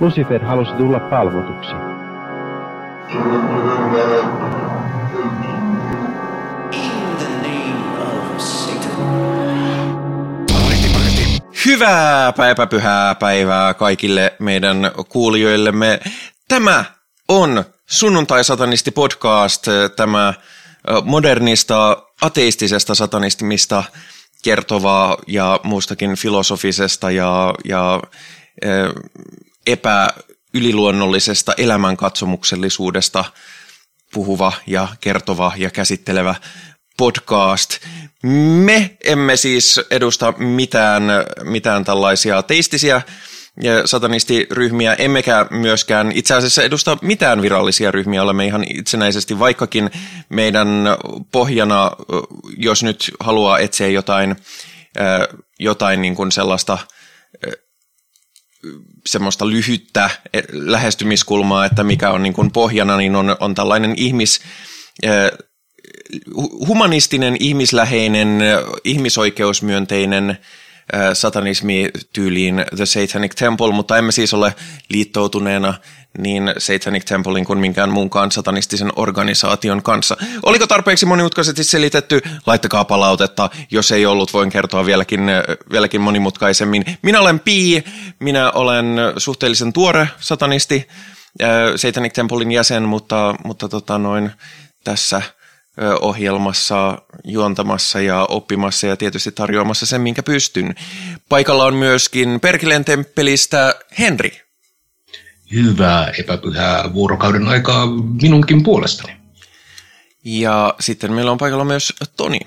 Lucifer halusi tulla palvotuksi. Hyvää päiväpyhää päivää kaikille meidän kuulijoillemme. Tämä on Sunnuntai-satanisti podcast, tämä modernista ateistisesta satanismista kertovaa ja muustakin filosofisesta ja, ja epäyliluonnollisesta elämänkatsomuksellisuudesta puhuva ja kertova ja käsittelevä podcast. Me emme siis edusta mitään, mitään tällaisia teistisiä ja satanistiryhmiä, emmekä myöskään itse asiassa edusta mitään virallisia ryhmiä. Olemme ihan itsenäisesti, vaikkakin meidän pohjana, jos nyt haluaa etsiä jotain, jotain niin kuin sellaista semmoista lyhyttä lähestymiskulmaa, että mikä on niin kuin pohjana, niin on, on tällainen ihmis, humanistinen, ihmisläheinen, ihmisoikeusmyönteinen satanismi tyyliin The Satanic Temple, mutta emme siis ole liittoutuneena niin Satanic Templein kuin minkään muunkaan satanistisen organisaation kanssa. Oliko tarpeeksi monimutkaisesti selitetty? Laittakaa palautetta. Jos ei ollut, voin kertoa vieläkin, vieläkin monimutkaisemmin. Minä olen Pi, minä olen suhteellisen tuore satanisti, Satanic Templein jäsen, mutta, mutta tota noin, tässä – ohjelmassa juontamassa ja oppimassa ja tietysti tarjoamassa sen, minkä pystyn. Paikalla on myöskin Perkeleen temppelistä Henri. Hyvää epäpyhää vuorokauden aikaa minunkin puolestani. Ja sitten meillä on paikalla myös Toni.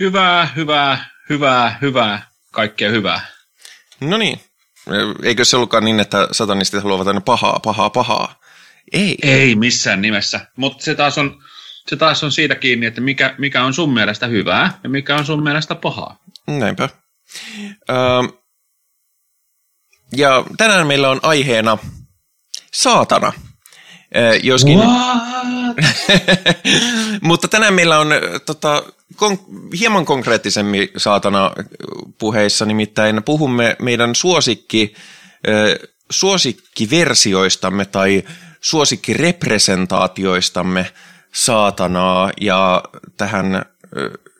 Hyvää, hyvää, hyvää, hyvää, kaikkea hyvää. No niin. Eikö se ollutkaan niin, että satanistit haluavat aina pahaa, pahaa, pahaa? Ei. Ei missään nimessä. Mutta se taas on se taas on siitä kiinni, että mikä, mikä on sun mielestä hyvää ja mikä on sun mielestä pahaa. Näinpä. Öö, ja tänään meillä on aiheena saatana. Öö, joskin... Mutta tänään meillä on tota, kon- hieman konkreettisemmin saatana puheissa, nimittäin puhumme meidän suosikki, öö, suosikkiversioistamme tai suosikkirepresentaatioistamme – saatanaa ja tähän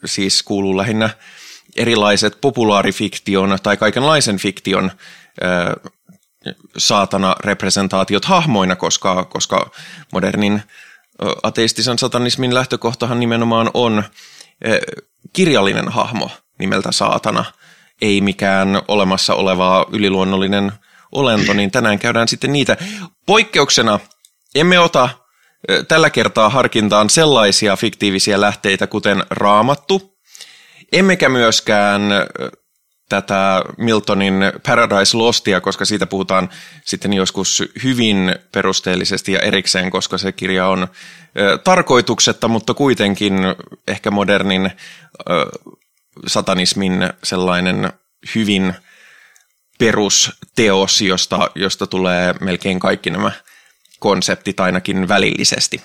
siis kuuluu lähinnä erilaiset populaarifiktion tai kaikenlaisen fiktion saatana-representaatiot hahmoina, koska, koska modernin ateistisen satanismin lähtökohtahan nimenomaan on kirjallinen hahmo nimeltä saatana, ei mikään olemassa oleva yliluonnollinen olento, niin tänään käydään sitten niitä. Poikkeuksena emme ota tällä kertaa harkintaan sellaisia fiktiivisiä lähteitä, kuten raamattu, emmekä myöskään tätä Miltonin Paradise Lostia, koska siitä puhutaan sitten joskus hyvin perusteellisesti ja erikseen, koska se kirja on tarkoituksetta, mutta kuitenkin ehkä modernin satanismin sellainen hyvin perusteos, josta, josta tulee melkein kaikki nämä konseptit ainakin välillisesti.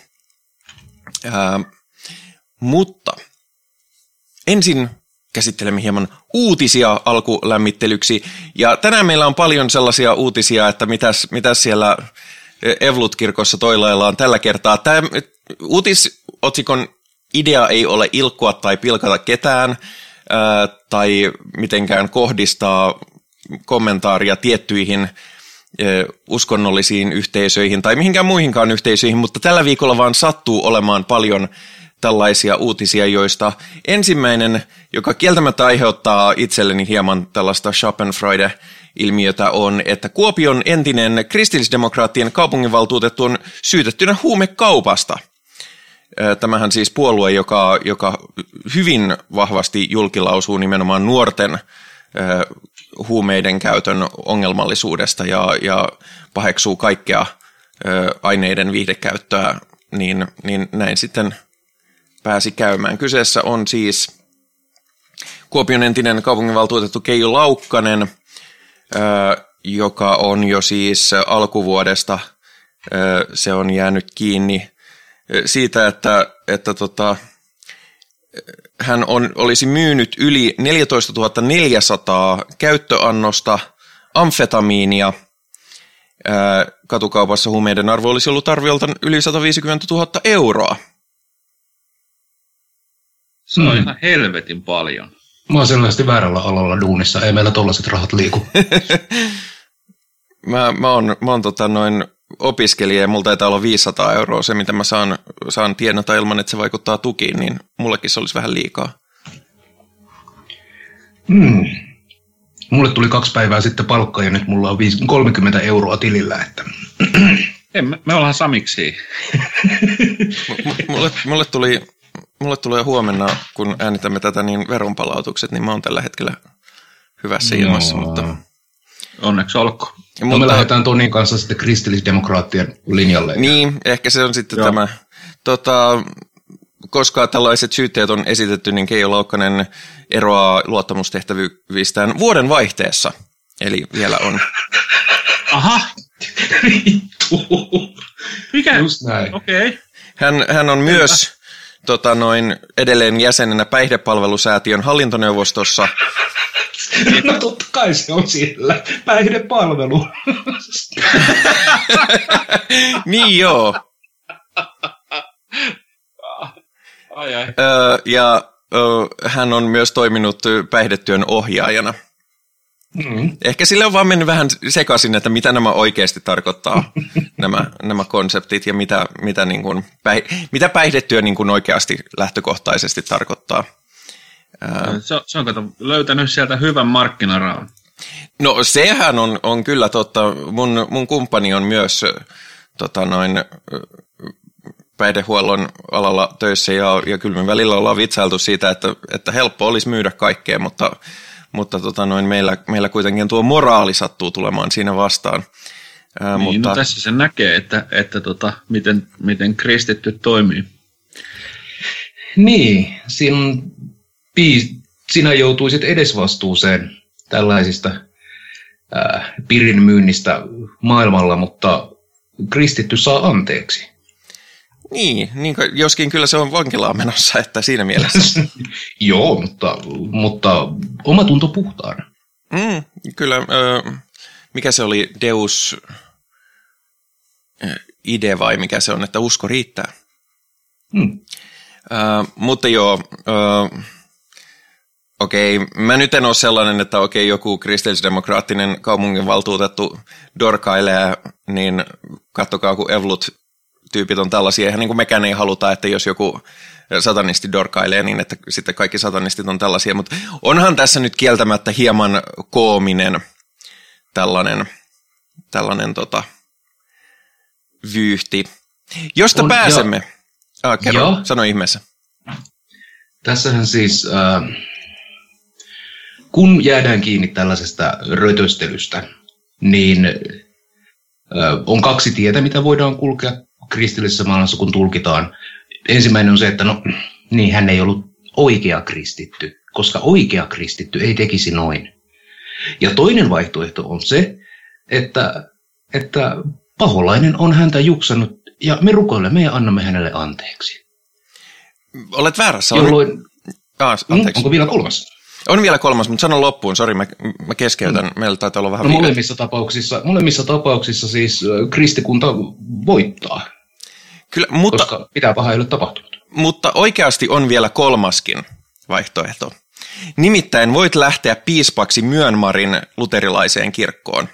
Ää, mutta ensin käsittelemme hieman uutisia alkulämmittelyksi. Ja tänään meillä on paljon sellaisia uutisia, että mitäs, mitäs siellä Evlut-kirkossa toilaillaan tällä kertaa. Tämä uutisotsikon idea ei ole ilkkua tai pilkata ketään ää, tai mitenkään kohdistaa kommentaaria tiettyihin uskonnollisiin yhteisöihin tai mihinkään muihinkaan yhteisöihin, mutta tällä viikolla vaan sattuu olemaan paljon tällaisia uutisia, joista ensimmäinen, joka kieltämättä aiheuttaa itselleni hieman tällaista Schopenfreude-ilmiötä on, että Kuopion entinen kristillisdemokraattien kaupunginvaltuutettu on syytettynä huumekaupasta. Tämähän siis puolue, joka, joka hyvin vahvasti julkilausuu nimenomaan nuorten huumeiden käytön ongelmallisuudesta ja, ja paheksuu kaikkea ö, aineiden viihdekäyttöä, niin, niin näin sitten pääsi käymään. Kyseessä on siis Kuopion entinen kaupunginvaltuutettu Keijo Laukkanen, ö, joka on jo siis alkuvuodesta, ö, se on jäänyt kiinni siitä, että, että tota, hän on, olisi myynyt yli 14 400 käyttöannosta amfetamiinia ää, katukaupassa huumeiden arvo olisi ollut arviolta yli 150 000 euroa. Se on Hmm. ihan helvetin paljon. Mä oon selvästi väärällä alalla duunissa, ei meillä tollaset rahat liiku. Mä, mä oon, mä oon tota noin opiskelija ja mulla taitaa olla 500 euroa se, mitä mä saan, saan tienata ilman, että se vaikuttaa tukiin, niin mullekin se olisi vähän liikaa. Hmm. Mulle tuli kaksi päivää sitten palkka ja nyt mulla on viis- 30 euroa tilillä, että En, me, me ollaan samiksi. M- mulle, mulle, tuli, mulle tulee huomenna, kun äänitämme tätä, niin veronpalautukset, niin mä oon tällä hetkellä hyvässä ilmassa. Joo. Mutta, Onneksi olkoon. no me mutta, lähdetään Tonin kanssa sitten kristillisdemokraattien linjalle. niin, ehkä se on sitten Joo. tämä, tota, koska tällaiset syytteet on esitetty, niin Keijo Laukkanen eroaa luottamustehtävyystään vuoden vaihteessa. Eli vielä on. Aha, mikä? Just näin. Okei. Okay. Hän, hän on myös tota, noin, edelleen jäsenenä päihdepalvelusäätiön hallintoneuvostossa. No totta kai se on siellä. Päihdepalvelu. niin joo. Ai ai. Öö, ja öö, hän on myös toiminut päihdetyön ohjaajana. Mm. Ehkä sille on vaan mennyt vähän sekaisin, että mitä nämä oikeasti tarkoittaa, nämä, nämä konseptit, ja mitä, mitä, niin kuin, päih, mitä päihdetyö niin kuin oikeasti lähtökohtaisesti tarkoittaa. Se, se on kato, löytänyt sieltä hyvän markkinaraon. no sehän on, on kyllä totta. Mun, mun kumppani on myös tota noin, päihdehuollon alalla töissä, ja, ja kyllä me välillä ollaan vitsailtu siitä, että, että helppo olisi myydä kaikkea, mutta, mutta tota noin, meillä, meillä kuitenkin tuo moraali sattuu tulemaan siinä vastaan. Ää, Niin, mutta, no tässä se näkee, että, että tota, miten, miten kristitty toimii. Niin, sin, sinä joutuisit edesvastuuseen tällaisista ää, pirin myynnistä maailmalla, mutta kristitty saa anteeksi. Niin, niin, kuin- joskin kyllä se on vankilaan menossa, että siinä mielessä. Joo, mutta, mutta oma tunto puhtaana. Mm, kyllä, ö, mikä se oli, Deus ide vai mikä se on, että usko riittää. Hmm. Ö, mutta joo, ö, okei, mä nyt en ole sellainen, että okei, joku kristillisdemokraattinen kaupunginvaltuutettu dorkailee, niin kattokaa, kun evlut tyypit on tällaisia. Eihän niin kuin mekään ei haluta, että jos joku satanisti dorkailee, niin että sitten kaikki satanistit on tällaisia. Mutta onhan tässä nyt kieltämättä hieman koominen tällainen, tällainen tota, vyyhti. Josta On, pääsemme. Ah, kerro, sano ihmeessä. Tässähän siis, äh, kun jäädään kiinni tällaisesta rötöstelystä, niin on kaksi tietä, mitä voidaan kulkea kristillisessä maailmassa, kun tulkitaan. Ensimmäinen on se, että no, niin hän ei ollut oikea kristitty, koska oikea kristitty ei tekisi noin. Ja toinen vaihtoehto on se, että, että paholainen on häntä juksannut ja me rukoilemme ja annamme hänelle anteeksi. Olet väärässä. Jolloin, ah, Mm, anteeksi. onko vielä kolmas? On vielä kolmas, mutta sano loppuun. Sori, mä, mä keskeytän. Meillä taitaa olla vähän No molemmissa tapauksissa, molemmissa tapauksissa siis kristikunta voittaa, Kyllä, mutta, koska mitä pahaa ei ole tapahtunut. mutta oikeasti on vielä kolmaskin vaihtoehto. Nimittäin voit lähteä piispaksi Myönmarin luterilaiseen kirkkoon.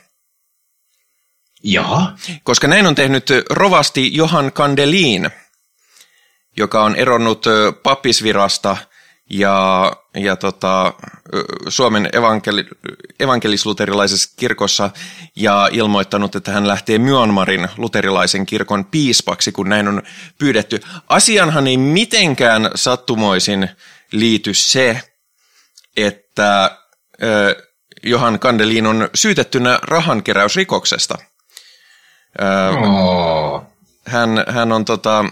Jaha, Koska näin on tehnyt rovasti Johan Kandelin, joka on eronnut pappisvirasta ja, ja tota, Suomen evankeli, evankelis-luterilaisessa kirkossa ja ilmoittanut, että hän lähtee Myanmarin luterilaisen kirkon piispaksi, kun näin on pyydetty. Asianhan ei mitenkään sattumoisin liity se, että ö, Johan Kandelin on syytettynä rahankeräysrikoksesta. Ö, oh. hän, hän, on tota,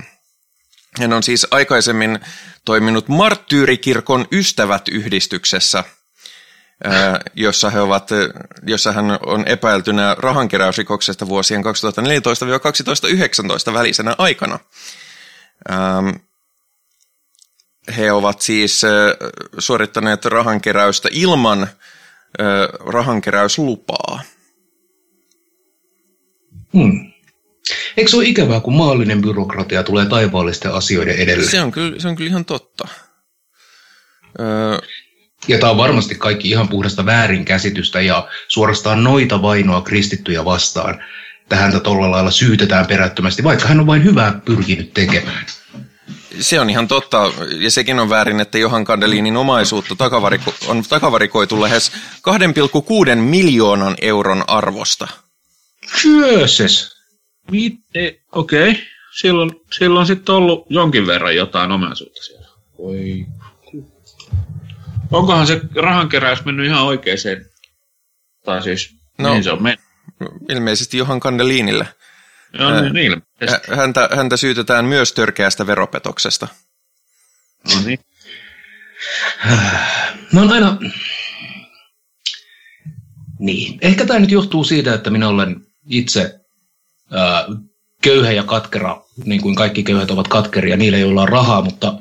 hän on siis aikaisemmin toiminut Marttyyrikirkon ystävät-yhdistyksessä, jossa, he ovat, jossa hän on epäiltynä rahankeräysrikoksesta vuosien 2014-2019 välisenä aikana. He ovat siis suorittaneet rahankeräystä ilman rahankeräyslupaa. Hmm. Eikö se ole ikävää, kun maallinen byrokratia tulee taivaallisten asioiden edelle? Se on kyllä, se on kyllä ihan totta. Öö, Ja tämä on varmasti kaikki ihan puhdasta väärinkäsitystä ja suorastaan noita vainoa kristittyjä vastaan. Tähän tuolla lailla syytetään perättömästi, vaikka hän on vain hyvää pyrkinyt tekemään. se on ihan totta, ja sekin on väärin, että Johan Kandelinin omaisuutta takavariko, on takavarikoitu lähes 2,6 miljoonan euron arvosta. Jööses! Okei, okay. silloin, silloin sitten ollut jonkin verran jotain omaisuutta siellä. Oi. Onkohan se rahankeräys mennyt ihan oikeeseen? Tai siis, No. no. niin se on mennyt. Ilmeisesti Johan Kandelinille. Joo, Ää, niin, niin. Hä- Häntä, häntä syytetään myös törkeästä veropetoksesta. No niin. No on aina... Niin, ehkä tämä nyt johtuu siitä, että minä olen itse ää, köyhä ja katkera, niin kuin kaikki köyhät ovat katkeria, niillä joilla on rahaa, mutta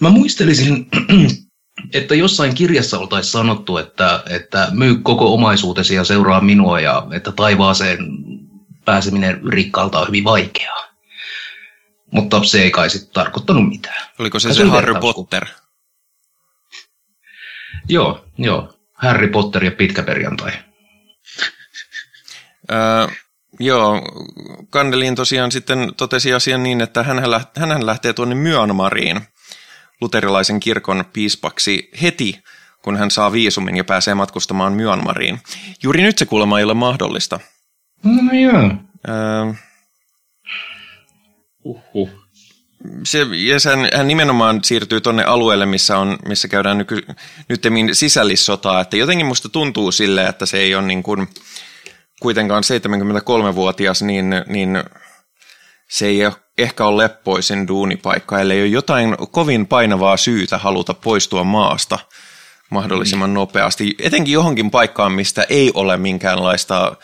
mä muistelisin, että jossain kirjassa oltaisiin sanottu, että, että myy koko omaisuutesi ja seuraa minua ja että taivaaseen pääseminen rikkaalta on hyvin vaikeaa. Mutta se ei kai sitten tarkoittanut mitään. Oliko se Ja se Harry. Potter? Joo, joo. Harry Potter ja pitkä perjantai. Öö, joo, Kandelin tosiaan sitten totesi asian niin, että hän, hän lähtee tuonne Myanmariin luterilaisen kirkon piispaksi heti, kun hän saa viisumin ja pääsee matkustamaan Myanmariin. Juuri nyt se kuulemma ei ole mahdollista. No joo. Öö, Uhuh. se, ja sen, hän nimenomaan siirtyy tuonne alueelle, missä, on, missä käydään nyky, nyttemmin sisällissotaa, että jotenkin musta tuntuu sille, että se ei ole niin kuin, kuitenkaan 73-vuotias, niin, niin se ei ole- ehkä ole leppoisin duunipaikka, ellei ole jotain kovin painavaa syytä haluta poistua maasta mahdollisimman nopeasti, etenkin johonkin paikkaan, mistä ei ole minkäänlaista ö,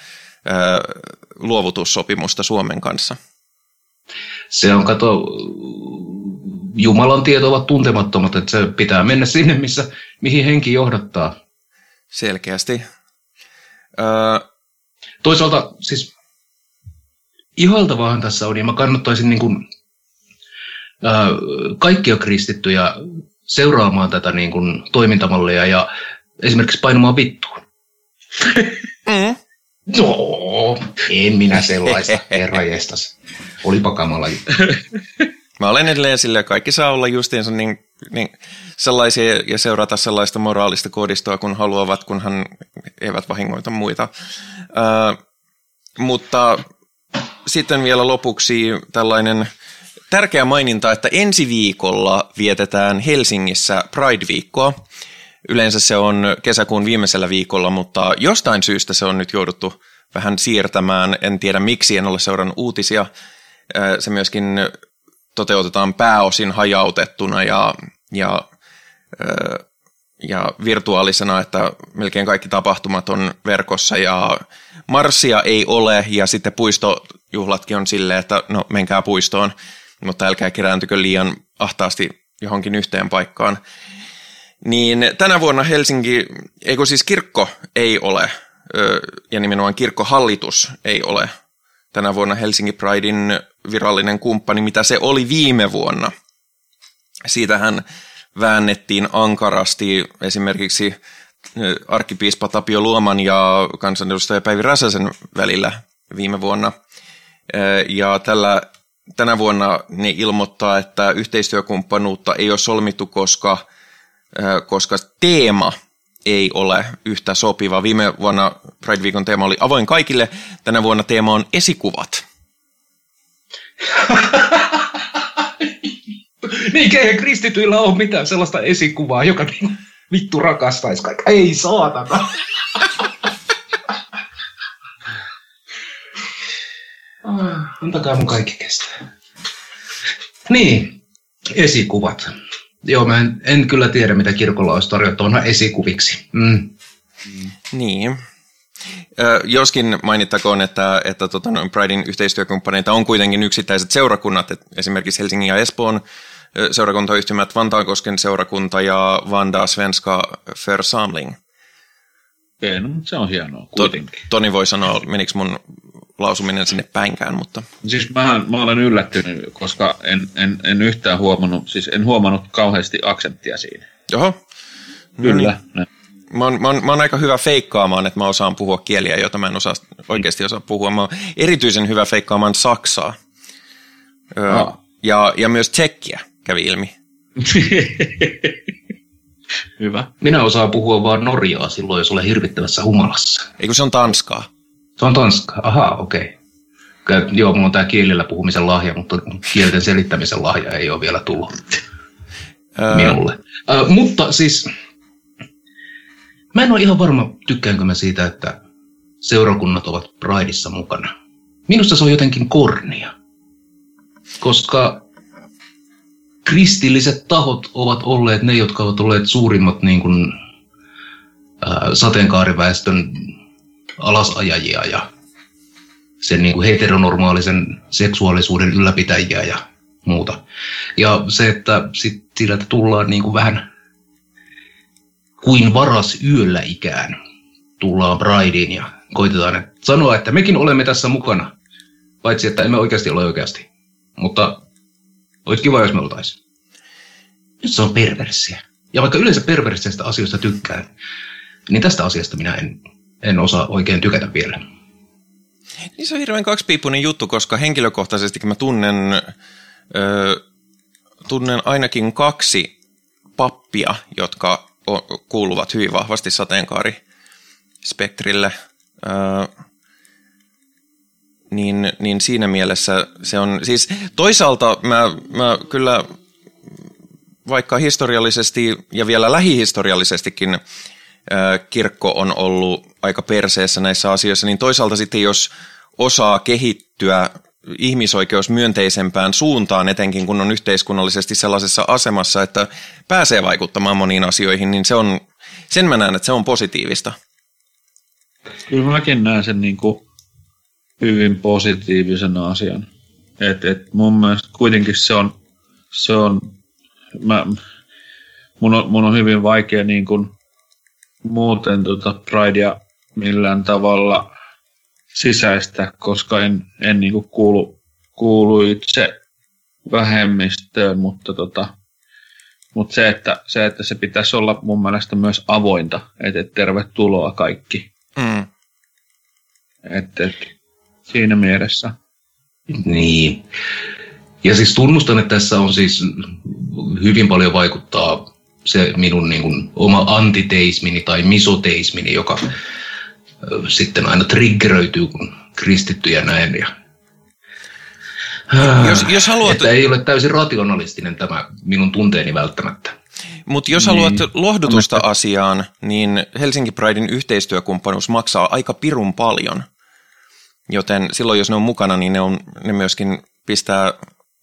luovutussopimusta Suomen kanssa. Se on, kato, Jumalan tiet ovat tuntemattomat, että se pitää mennä sinne, missä, mihin henki johdattaa. Selkeästi. Öö, Toisaalta siis ihailtavaahan tässä on, ja mä kannattaisin niin kuin, ää, kaikkia kristittyjä seuraamaan tätä niin kuin, toimintamallia ja esimerkiksi painamaan vittuun. mm, No, en minä sellaista, herra jestas. Olipa kamala juttu. mä olen edelleen sillä kaikki saa olla justiinsa niin, niin sellaisia ja seurata sellaista moraalista koodistoa, kun haluavat, kunhan eivät vahingoita muita. Öö, mutta sitten vielä lopuksi tällainen tärkeä maininta, että ensi viikolla vietetään Helsingissä Pride-viikkoa. Yleensä se on kesäkuun viimeisellä viikolla, mutta jostain syystä se on nyt jouduttu vähän siirtämään. En tiedä miksi, en ole seurannut uutisia. Ö, Se myöskin toteutetaan pääosin hajautettuna ja, ja, ja virtuaalisena, että melkein kaikki tapahtumat on verkossa ja marssia ei ole ja sitten puistojuhlatkin on silleen, että no menkää puistoon, mutta älkää kerääntykö liian ahtaasti johonkin yhteen paikkaan. Niin tänä vuonna Helsinki, eikö siis kirkko ei ole, ja nimenomaan kirkkohallitus ei ole tänä vuonna Helsinki Pridein virallinen kumppani, mitä se oli viime vuonna. Siitähän väännettiin ankarasti esimerkiksi arkkipiispa Tapio Luoman ja kansanedustaja Päivi Räsäsen välillä viime vuonna. Ja tällä, tänä vuonna ne ilmoittaa, että yhteistyökumppanuutta ei ole solmittu, koska koska teema ei ole yhtä sopiva. Viime vuonna Pride-viikon teema oli avoin kaikille, tänä vuonna teema on esikuvat. Niin, eihän kristityillä ole mitään sellaista esikuvaa, joka niinku vittu rakastaisi kaikkea. Ei saatana. Antakaa mun kaikki kestää. Niin, esikuvat. Joo, mä en, en kyllä tiedä, mitä kirkolla olisi tarjottavana esikuviksi. Mm. Niin. Ö, joskin mainittakoon, että, että tota, noin Pridein yhteistyökumppaneita on kuitenkin yksittäiset seurakunnat, et esimerkiksi Helsingin ja Espoon seurakuntayhtymät, Vantaankosken seurakunta ja Vanda Svenska Församling. Okei, no, se on hienoa To, kuitenkin. Toni voi sanoa, menikö mun lausuminen sinne päinkään, mutta... Siis mähän, mä olen yllättynyt, koska en, en, en yhtään huomannut, siis en huomannut kauheasti aksenttia siinä. Oho. Kyllä. No niin. Mä oon, mä, oon, mä oon aika hyvä feikkaamaan, että mä osaan puhua kieliä, jota mä en osaa, oikeasti osaa puhua. Mä oon erityisen hyvä feikkaamaan saksaa. Öö, ah. ja, ja myös tsekkiä kävi ilmi. hyvä. Minä osaan puhua vaan norjaa silloin, jos olen hirvittävässä humalassa. Eikö se on tanskaa? Se on tanskaa, ahaa, okei. Okay. Joo, mulla on tämä kielellä puhumisen lahja, mutta kielten selittämisen lahja ei ole vielä tullut minulle. Ö, mutta siis Mä en ole ihan varma, tykkäänkö mä siitä, että seurakunnat ovat Prideissa mukana. Minusta se on jotenkin kornia, koska kristilliset tahot ovat olleet ne, jotka ovat olleet suurimmat niin kuin, ää, sateenkaariväestön alasajajia ja sen niin kuin heteronormaalisen seksuaalisuuden ylläpitäjiä ja muuta. Ja se, että sit sillä tullaan niin kuin vähän kuin varas yöllä ikään tullaan Brideen ja koitetaan sanoa, että mekin olemme tässä mukana. Paitsi, että emme oikeasti ole oikeasti. Mutta olisi kiva, jos me oltaisiin. Nyt se on perversiä. Ja vaikka yleensä perversistä asioista tykkään, niin tästä asiasta minä en, en osaa oikein tykätä vielä. Niin se on hirveän kaksipiippunen juttu, koska henkilökohtaisesti mä tunnen, ö, tunnen ainakin kaksi pappia, jotka kuuluvat hyvin vahvasti sateenkaarispektrille. niin, niin siinä mielessä se on, siis toisaalta mä, mä kyllä vaikka historiallisesti ja vielä lähihistoriallisestikin kirkko on ollut aika perseessä näissä asioissa, niin toisaalta sitten jos osaa kehittyä ihmisoikeusmyönteisempään suuntaan, etenkin kun on yhteiskunnallisesti sellaisessa asemassa, että pääsee vaikuttamaan moniin asioihin, niin se on, sen mä näen, että se on positiivista. Kyllä mäkin näen sen niin kuin hyvin positiivisena asian. Et, et mun mielestä kuitenkin se on, se on mä, mun, on, mun on hyvin vaikea niin kuin muuten tota Pridea millään tavalla sisäistä, koska en, en niin kuin kuulu, kuulu itse vähemmistöön, mutta, tota, mutta se, että, se, että se pitäisi olla mun mielestä myös avointa, että et tervetuloa kaikki. Mm. Et, et, siinä mielessä. Niin. Ja siis tunnustan, että tässä on siis hyvin paljon vaikuttaa se minun niin kuin, oma antiteismini tai misoteismini, joka sitten aina triggeröityy, kun kristittyjä näen. Ja, jos, jos haluat... Että ei ole täysin rationalistinen tämä minun tunteeni välttämättä. Mutta jos haluat niin. lohdutusta asiaan, niin Helsinki Pridein yhteistyökumppanuus maksaa aika pirun paljon. Joten silloin, jos ne on mukana, niin ne, on, ne myöskin pistää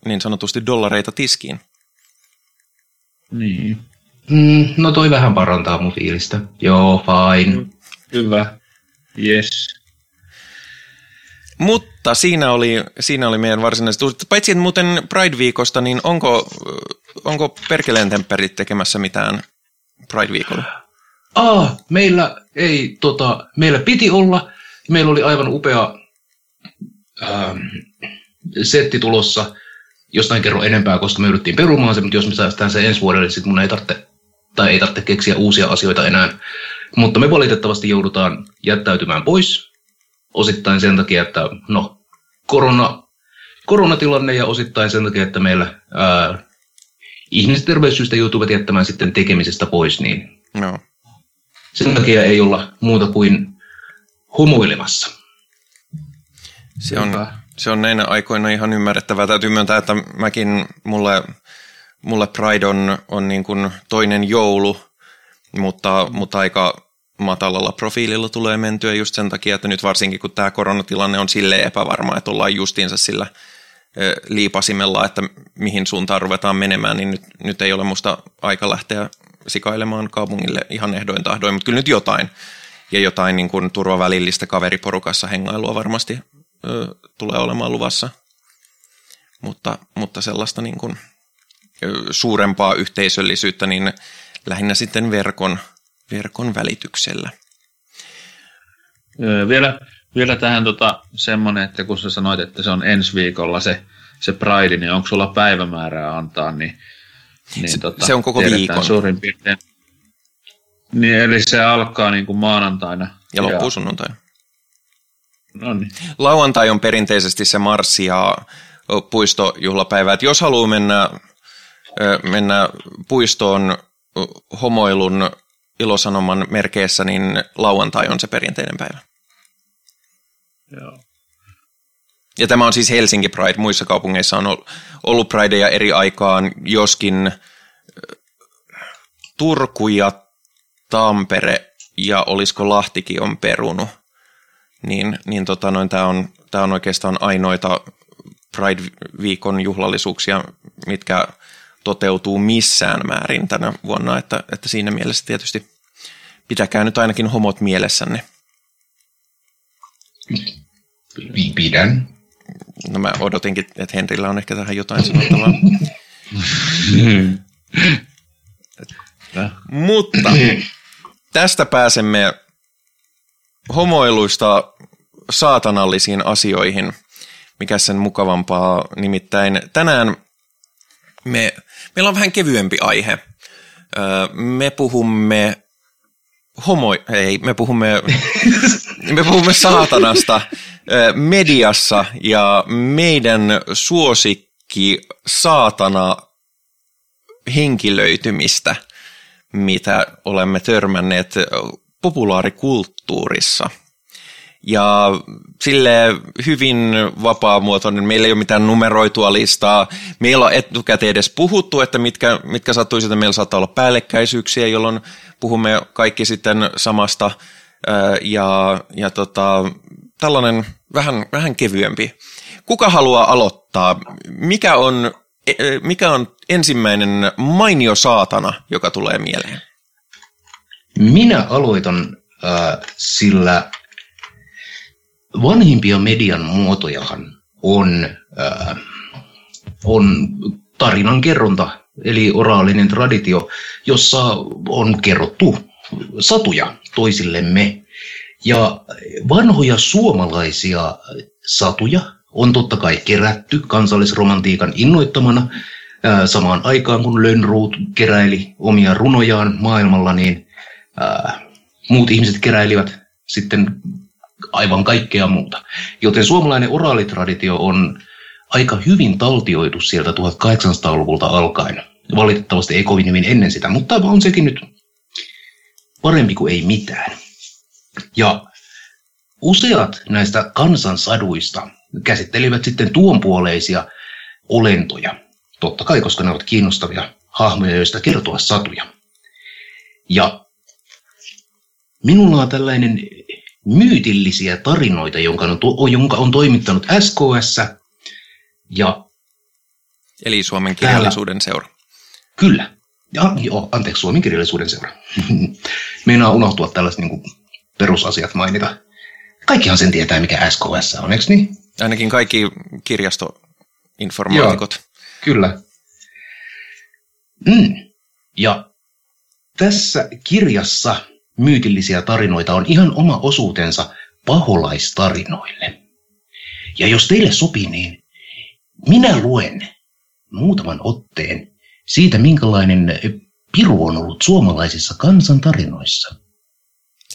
niin sanotusti dollareita tiskiin. Niin. Mm, no toi vähän parantaa mun fiilistä. Joo, fine. Hyvä. Yes. Mutta siinä oli, siinä oli meidän varsinaiset uudet. Paitsi että muuten Pride-viikosta, niin onko, onko Perkeleen tempperit tekemässä mitään Pride-viikolla? Ah, meillä ei, tota, meillä piti olla. Meillä oli aivan upea ähm, setti tulossa. Jostain kerro enempää, koska me yritettiin perumaan se, mutta jos me säästään se ensi vuodelle, niin sitten mun ei tarvitse, tai ei tarvitse keksiä uusia asioita enää. Mutta me valitettavasti joudutaan jättäytymään pois osittain sen takia, että no, korona, koronatilanne ja osittain sen takia, että meillä ää, ihmiset terveyssyistä joutuvat jättämään sitten tekemisestä pois, niin no. sen takia ei olla muuta kuin humuilemassa. Se on, se on näinä aikoina ihan ymmärrettävää. Täytyy myöntää, että mäkin, mulle, mulle Pride on, on niin kuin toinen joulu, mutta, mutta aika matalalla profiililla tulee mentyä just sen takia, että nyt varsinkin kun tämä koronatilanne on sille epävarma, että ollaan justiinsa sillä liipasimella, että mihin suuntaan ruvetaan menemään, niin nyt, nyt ei ole musta aika lähteä sikailemaan kaupungille ihan ehdoin tahdoin, mutta kyllä nyt jotain. Ja jotain niin kuin turvavälillistä kaveriporukassa hengailua varmasti ö, tulee olemaan luvassa. Mutta, mutta sellaista niin kuin, suurempaa yhteisöllisyyttä, niin lähinnä sitten verkon, verkon välityksellä. Vielä, Vielä tähän tota, semmonen, että kun sä sanoit, että se on ensi viikolla se, se Pride, niin onko sulla päivämäärää antaa, niin, niin Se- tota, se on koko viikon. Suurin piirtein. Niin, eli se alkaa niin kuin maanantaina. Ja loppuu sunnuntai. No niin. Lauantai on perinteisesti se marssi ja ö, puistojuhlapäivä. Et jos haluaa mennä, mennä puistoon homoilun ilosanoman merkeissä, niin lauantai on se perinteinen päivä. Joo. Ja tämä on siis Helsinki Pride. Muissa kaupungeissa on ol- ollut Prideja eri aikaan, joskin Turku ja Tampere ja olisiko Lahtikin on perunut. Niin, niin tota noin, tämä on, tää on oikeastaan ainoita Pride-viikon juhlallisuuksia, mitkä toteutuu missään määrin tänä vuonna, että, että siinä mielessä tietysti pitäkää nyt ainakin homot mielessänne. Pi- Pidän. No mä odotinkin, että Henrillä on ehkä tähän jotain sanottavaa. Mutta tästä pääsemme homoiluista saatanallisiin asioihin. Mikä sen mukavampaa. Nimittäin tänään me, meillä on vähän kevyempi aihe. Öö, Me puhumme homo... Ei, me puhumme, me puhumme saatanasta öö, mediassa ja meidän suosikki saatana henkilöitymistä, mitä olemme törmänneet populaarikulttuurissa. Ja sille hyvin vapaamuotoinen, meillä ei ole mitään numeroitua listaa. Meillä on etukäteen edes puhuttu, että mitkä, mitkä sattuisi, että meillä saattaa olla päällekkäisyyksiä, jolloin puhumme kaikki sitten samasta. Ja, ja tota, tällainen vähän, vähän kevyempi. Kuka haluaa aloittaa? Mikä on, e- e, mikä on ensimmäinen mainio saatana, joka tulee mieleen? Minä aloitan äh, sillä vanhimpia median muotojahan on, äh, on tarinan kerronta, eli oraalinen traditio, jossa on kerrottu satuja toisillemme. Ja vanhoja suomalaisia satuja on totta kai kerätty kansallisromantiikan innoittamana. Samaan aikaan kun Lönnruut keräili omia runojaan maailmalla, niin muut ihmiset keräilivät sitten aivan kaikkea muuta. Joten suomalainen oraalitraditio on aika hyvin taltioitu sieltä 1800-luvulta alkaen. Valitettavasti ei kovin hyvin ennen sitä, mutta on sekin nyt parempi kuin ei mitään. Ja useat näistä kansansaduista käsittelivät sitten tuonpuoleisia olentoja. Totta kai, koska ne ovat kiinnostavia hahmoja, joista kertoa satuja. Ja minulla on tällainen myytillisiä tarinoita, jonka on, jonka on toimittanut SKS. Ja Eli Suomen kirjallisuuden seura. Kyllä. Ja, joo, anteeksi, Suomen kirjallisuuden seura. Meinaa unohtua tällaiset niin kuin, perusasiat mainita. Kaikkihan sen tietää, mikä SKS on, eikö niin? Ainakin kaikki kirjastoinformaatikot. Kyllä. Mm. Ja tässä kirjassa myytillisiä tarinoita on ihan oma osuutensa paholaistarinoille. Ja jos teille sopii, niin minä luen muutaman otteen siitä, minkälainen piru on ollut suomalaisissa kansantarinoissa.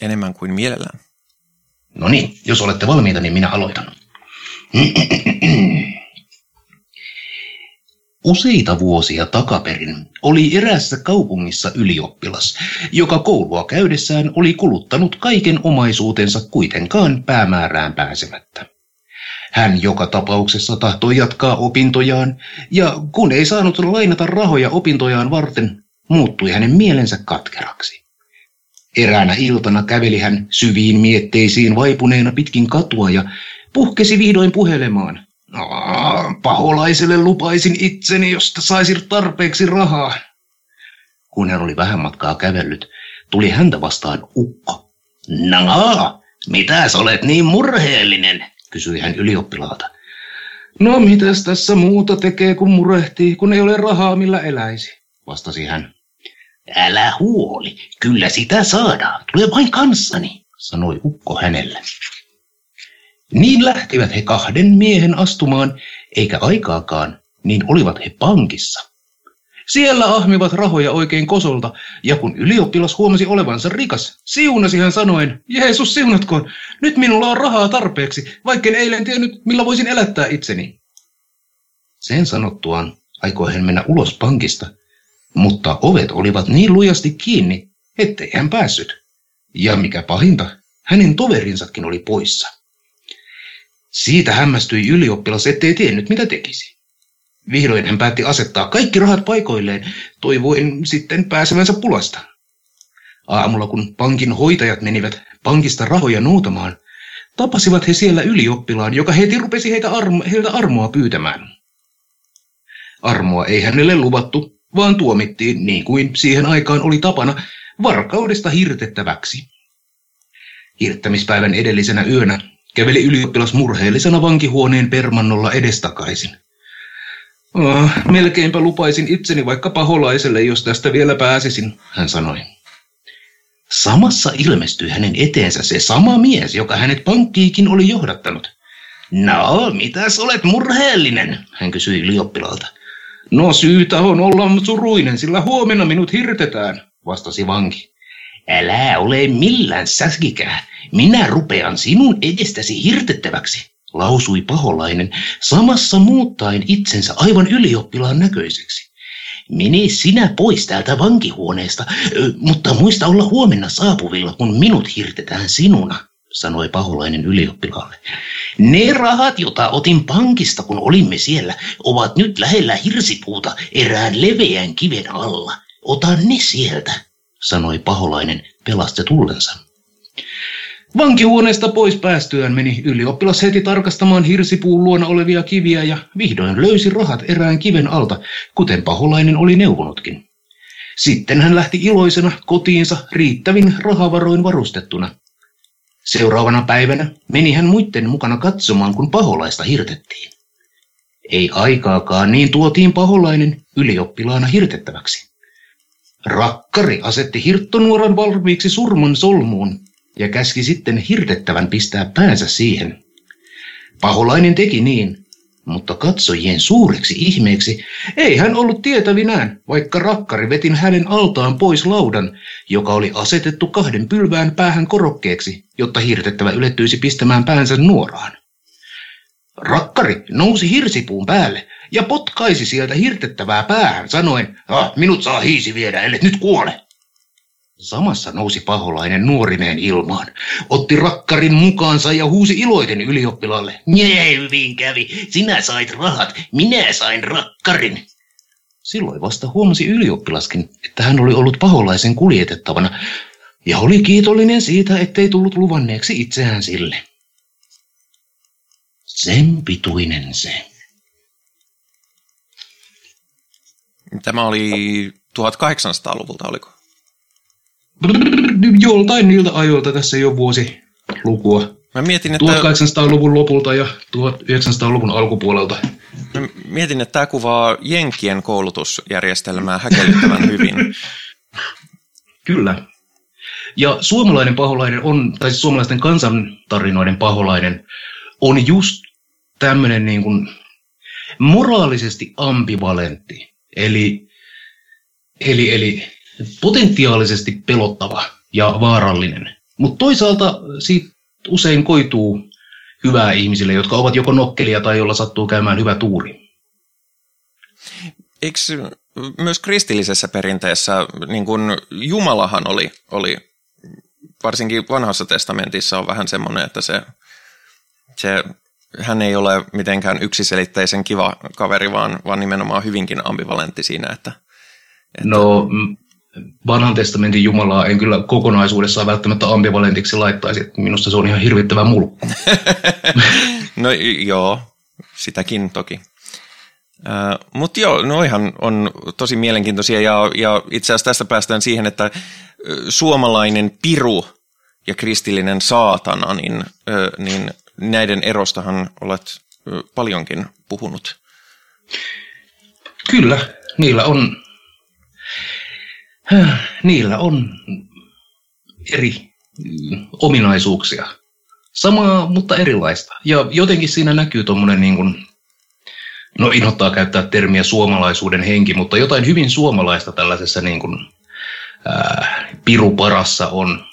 Enemmän kuin mielellään. No niin, jos olette valmiita, niin minä aloitan. Useita vuosia takaperin oli eräässä kaupungissa ylioppilas, joka koulua käydessään oli kuluttanut kaiken omaisuutensa kuitenkaan päämäärään pääsemättä. Hän joka tapauksessa tahtoi jatkaa opintojaan, ja kun ei saanut lainata rahoja opintojaan varten, muuttui hänen mielensä katkeraksi. Eräänä iltana käveli hän syviin mietteisiin vaipuneena pitkin katua ja puhkesi vihdoin puhelemaan. Paholaiselle lupaisin itseni, josta saisin tarpeeksi rahaa. Kun hän oli vähän matkaa kävellyt, tuli häntä vastaan ukko. Naa, mitäs olet niin murheellinen, kysyi hän ylioppilaalta. No mitäs tässä muuta tekee, kun murehtii, kun ei ole rahaa, millä eläisi, vastasi hän. Älä huoli, kyllä sitä saadaan, tule vain kanssani, sanoi ukko hänelle. Niin lähtivät he kahden miehen astumaan, eikä aikaakaan, niin olivat he pankissa. Siellä ahmivat rahoja oikein kosolta, ja kun ylioppilas huomasi olevansa rikas, siunasi hän sanoen, Jeesus siunatkoon, nyt minulla on rahaa tarpeeksi, vaikka eilen tiennyt, millä voisin elättää itseni. Sen sanottuaan aikoi hän mennä ulos pankista, mutta ovet olivat niin lujasti kiinni, ettei hän päässyt. Ja mikä pahinta, hänen toverinsakin oli poissa. Siitä hämmästyi ylioppilas, ettei tiennyt mitä tekisi. Vihdoin hän päätti asettaa kaikki rahat paikoilleen, toivoen sitten pääsevänsä pulasta. Aamulla kun pankin hoitajat menivät pankista rahoja nuutamaan, tapasivat he siellä ylioppilaan, joka heti rupesi heitä armo, heiltä armoa pyytämään. Armoa ei hänelle luvattu, vaan tuomittiin, niin kuin siihen aikaan oli tapana, varkaudesta hirtettäväksi. Hirttämispäivän edellisenä yönä käveli ylioppilas murheellisena vankihuoneen permannolla edestakaisin. Oh, melkeinpä lupaisin itseni vaikka paholaiselle, jos tästä vielä pääsisin, hän sanoi. Samassa ilmestyi hänen eteensä se sama mies, joka hänet pankkiikin oli johdattanut. No, mitäs olet murheellinen, hän kysyi ylioppilalta. No syytä on olla suruinen, sillä huomenna minut hirtetään, vastasi vanki. Älä ole millään säskikää. Minä rupean sinun edestäsi hirtettäväksi, lausui paholainen, samassa muuttaen itsensä aivan ylioppilaan näköiseksi. Mene sinä pois täältä vankihuoneesta, mutta muista olla huomenna saapuvilla, kun minut hirtetään sinuna, sanoi paholainen ylioppilaalle. Ne rahat, joita otin pankista, kun olimme siellä, ovat nyt lähellä hirsipuuta erään leveän kiven alla. Ota ne sieltä, sanoi paholainen pelastetullensa. Vankihuoneesta pois päästyään meni ylioppilas heti tarkastamaan hirsipuun luona olevia kiviä ja vihdoin löysi rahat erään kiven alta, kuten paholainen oli neuvonutkin. Sitten hän lähti iloisena kotiinsa riittävin rahavaroin varustettuna. Seuraavana päivänä meni hän muiden mukana katsomaan, kun paholaista hirtettiin. Ei aikaakaan niin tuotiin paholainen ylioppilaana hirtettäväksi. Rakkari asetti hirttonuoran valmiiksi surman solmuun ja käski sitten hirtettävän pistää päänsä siihen. Paholainen teki niin, mutta katsojien suureksi ihmeeksi ei hän ollut tietävinään, vaikka rakkari vetin hänen altaan pois laudan, joka oli asetettu kahden pylvään päähän korokkeeksi, jotta hirtettävä ylettyisi pistämään päänsä nuoraan. Rakkari nousi hirsipuun päälle ja potkaisi sieltä hirtettävää päähän sanoen, ah, minut saa hiisi viedä, ellei nyt kuole. Samassa nousi paholainen nuorineen ilmaan, otti rakkarin mukaansa ja huusi iloiten ylioppilaalle. Nie hyvin kävi, sinä sait rahat, minä sain rakkarin. Silloin vasta huomasi ylioppilaskin, että hän oli ollut paholaisen kuljetettavana ja oli kiitollinen siitä, ettei tullut luvanneeksi itseään sille. Sen pituinen se. Tämä oli 1800-luvulta, oliko? Joltain niiltä ajoilta tässä jo vuosi lukua. Mä mietin, että... 1800-luvun lopulta ja 1900-luvun alkupuolelta. Mä mietin, että tämä kuvaa Jenkien koulutusjärjestelmää häkellyttävän hyvin. Kyllä. Ja suomalainen paholainen on, tai siis suomalaisten kansantarinoiden paholainen on just tämmöinen niin kuin moraalisesti ambivalentti. Eli, eli, eli potentiaalisesti pelottava ja vaarallinen. Mutta toisaalta siitä usein koituu hyvää ihmisille, jotka ovat joko nokkelia tai jolla sattuu käymään hyvä tuuri. Eikö myös kristillisessä perinteessä, niin kun Jumalahan oli, oli, varsinkin vanhassa testamentissa on vähän semmoinen, että se, se, hän ei ole mitenkään yksiselitteisen kiva kaveri, vaan, vaan nimenomaan hyvinkin ambivalentti siinä, että, että... No vanhan testamentin Jumalaa en kyllä kokonaisuudessaan välttämättä ambivalentiksi laittaisi. Minusta se on ihan hirvittävä mulkku. no joo, sitäkin toki. Uh, Mutta joo, noihan on tosi mielenkiintoisia ja, ja itse asiassa tästä päästään siihen, että suomalainen piru ja kristillinen saatana, niin, niin näiden erostahan olet paljonkin puhunut. Kyllä, niillä on niillä on eri mm, ominaisuuksia. Samaa, mutta erilaista. Ja jotenkin siinä näkyy tuommoinen niin no inhottaa käyttää termiä suomalaisuuden henki, mutta jotain hyvin suomalaista tällaisessa niin kuin, ää, piruparassa on.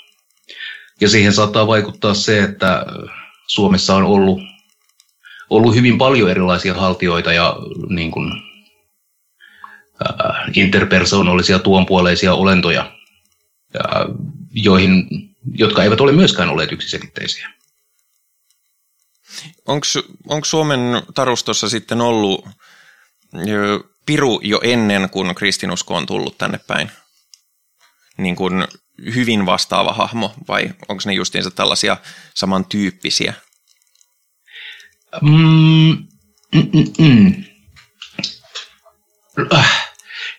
Ja siihen saattaa vaikuttaa se, että Suomessa on ollut, ollut hyvin paljon erilaisia haltioita ja niin kuin, ää, interpersoonallisia tuonpuoleisia olentoja, ää, joihin, jotka eivät ole myöskään olleet yksiselitteisiä. Onko Suomen tarustossa sitten ollut piru jo ennen kuin kristinusko on tullut tänne päin? Niin kuin hyvin vastaava hahmo vai onko ne justiinsa tällaisia samantyyppisiä? Mm, mm, mm, mm. Äh,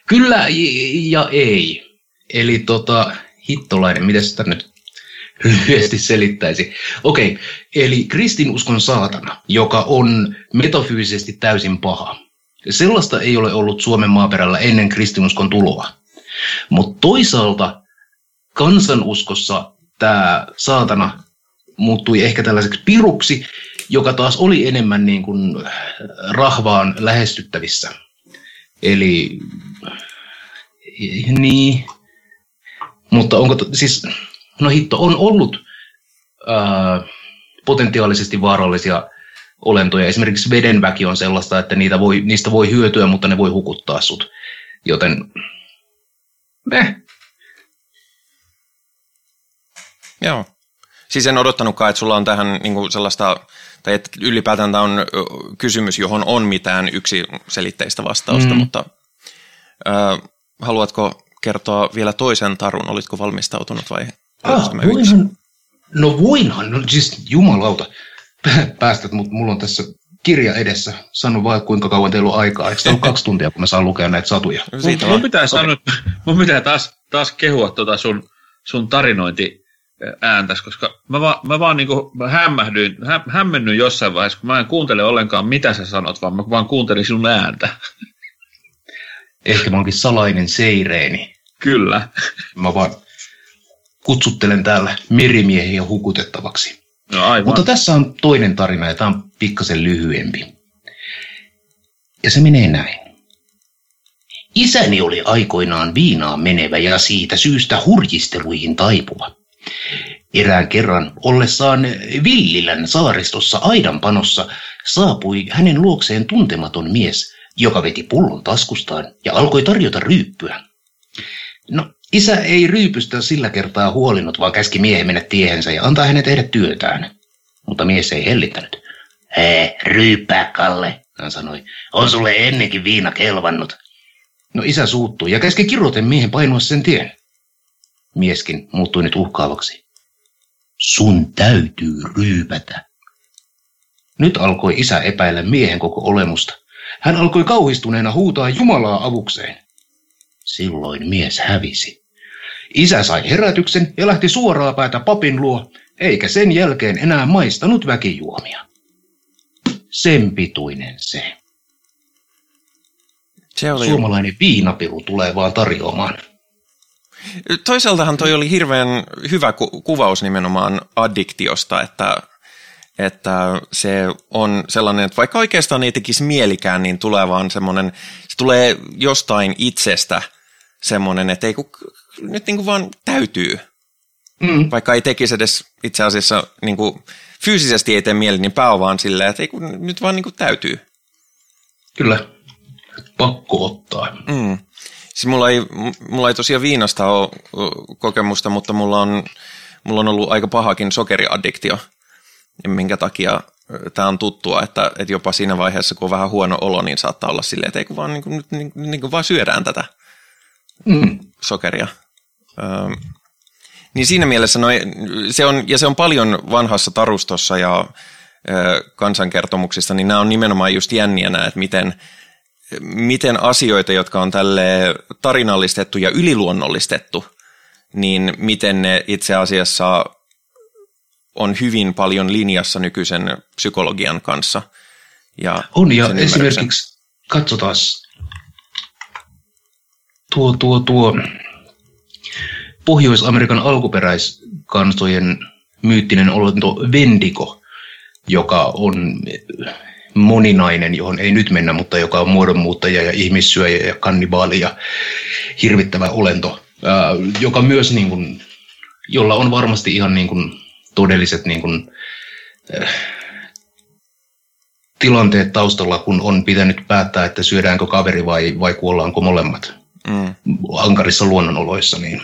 kyllä ja ei. Eli tota, hittolainen, miten sitä nyt lyhyesti selittäisi. Okei, okay, eli kristinuskon saatana, joka on metafyysisesti täysin paha. Sellaista ei ole ollut Suomen maaperällä ennen kristinuskon tuloa. Mutta toisaalta kansanuskossa tämä saatana muuttui ehkä tällaiseksi piruksi, joka taas oli enemmän niin kuin rahvaan lähestyttävissä. Eli niin, mutta onko, to, siis No hitto, on ollut ää, potentiaalisesti vaarallisia olentoja. Esimerkiksi vedenväki on sellaista, että niitä voi, niistä voi hyötyä, mutta ne voi hukuttaa sut. Joten, meh. Joo. Siis en odottanutkaan, että sulla on tähän niin kuin sellaista, tai että ylipäätään tämä on kysymys, johon on mitään yksi selitteistä vastausta, mm. mutta äh, haluatko kertoa vielä toisen tarun? Olitko valmistautunut vai Ah, voinhan, no voinhan, no siis jumalauta, päästät, mutta mulla on tässä kirja edessä. Sano vaan, kuinka kauan teillä on aikaa. Eikö ole kaksi tuntia, kun mä saan lukea näitä satuja? No siitä mun, pitää, sanoa, mun pitää taas, taas kehua tuota sun, sun tarinointi ääntäs, koska mä, va, mä vaan niin hämmähdyin, hä, hämmennyin jossain vaiheessa, kun mä en kuuntele ollenkaan, mitä sä sanot, vaan mä vaan kuuntelin sun ääntä. Ehkä mä onkin salainen seireeni. Kyllä. Mä vaan kutsuttelen täällä merimiehiä hukutettavaksi. No aivan. Mutta tässä on toinen tarina ja tämä on pikkasen lyhyempi. Ja se menee näin. Isäni oli aikoinaan viinaan menevä ja siitä syystä hurjisteluihin taipuva. Erään kerran ollessaan Villilän saaristossa aidanpanossa saapui hänen luokseen tuntematon mies, joka veti pullon taskustaan ja alkoi tarjota ryyppyä. No, Isä ei ryypystä sillä kertaa huolinut, vaan käski miehen mennä tiehensä ja antaa hänen tehdä työtään. Mutta mies ei hellittänyt. Hei, ryyppää Kalle, hän sanoi. On sulle ennenkin viina kelvannut. No isä suuttui ja käski kirjoiten miehen painua sen tien. Mieskin muuttui nyt uhkaavaksi. Sun täytyy ryypätä. Nyt alkoi isä epäillä miehen koko olemusta. Hän alkoi kauhistuneena huutaa Jumalaa avukseen. Silloin mies hävisi. Isä sai herätyksen ja lähti suoraa päätä papin luo, eikä sen jälkeen enää maistanut väkijuomia. Sen pituinen se. se oli... Suomalainen viinapiru tulee vaan tarjoamaan. Toisaaltahan toi oli hirveän hyvä ku- kuvaus nimenomaan addiktiosta, että, että se on sellainen, että vaikka oikeastaan ei tekisi mielikään, niin tulee vaan semmoinen, se tulee jostain itsestä semmoinen, että ei kun nyt niin kuin vaan täytyy. Mm. Vaikka ei tekisi edes itse asiassa niin kuin fyysisesti ei tee mieli, niin pää on vaan silleen, että ei kun nyt vaan niin kuin täytyy. Kyllä, pakko ottaa. Mm. Siis mulla ei, mulla ei tosiaan viinasta ole kokemusta, mutta mulla on, mulla on ollut aika pahakin sokeriaddiktio, minkä takia tämä on tuttua, että, että jopa siinä vaiheessa, kun on vähän huono olo, niin saattaa olla silleen, että ei kun vaan, niin kuin, niin, niin kuin vaan syödään tätä mm. sokeria. Öö, niin siinä mielessä noi, se on, ja se on paljon vanhassa tarustossa ja ö, kansankertomuksissa, niin nämä on nimenomaan just jänniä nämä, että miten, miten asioita, jotka on tälle tarinallistettu ja yliluonnollistettu, niin miten ne itse asiassa on hyvin paljon linjassa nykyisen psykologian kanssa. Ja on, ja esimerkiksi katsotaan tuo, tuo, tuo Pohjois-Amerikan alkuperäiskansojen myyttinen olento Vendigo, joka on moninainen, johon ei nyt mennä, mutta joka on muodonmuuttaja ja ihmissyöjä ja kannibaali ja hirvittävä olento, joka myös niin kuin, jolla on varmasti ihan niin kuin todelliset niin kuin, äh, tilanteet taustalla, kun on pitänyt päättää, että syödäänkö kaveri vai, vai kuollaanko molemmat mm. ankarissa luonnonoloissa. Niin,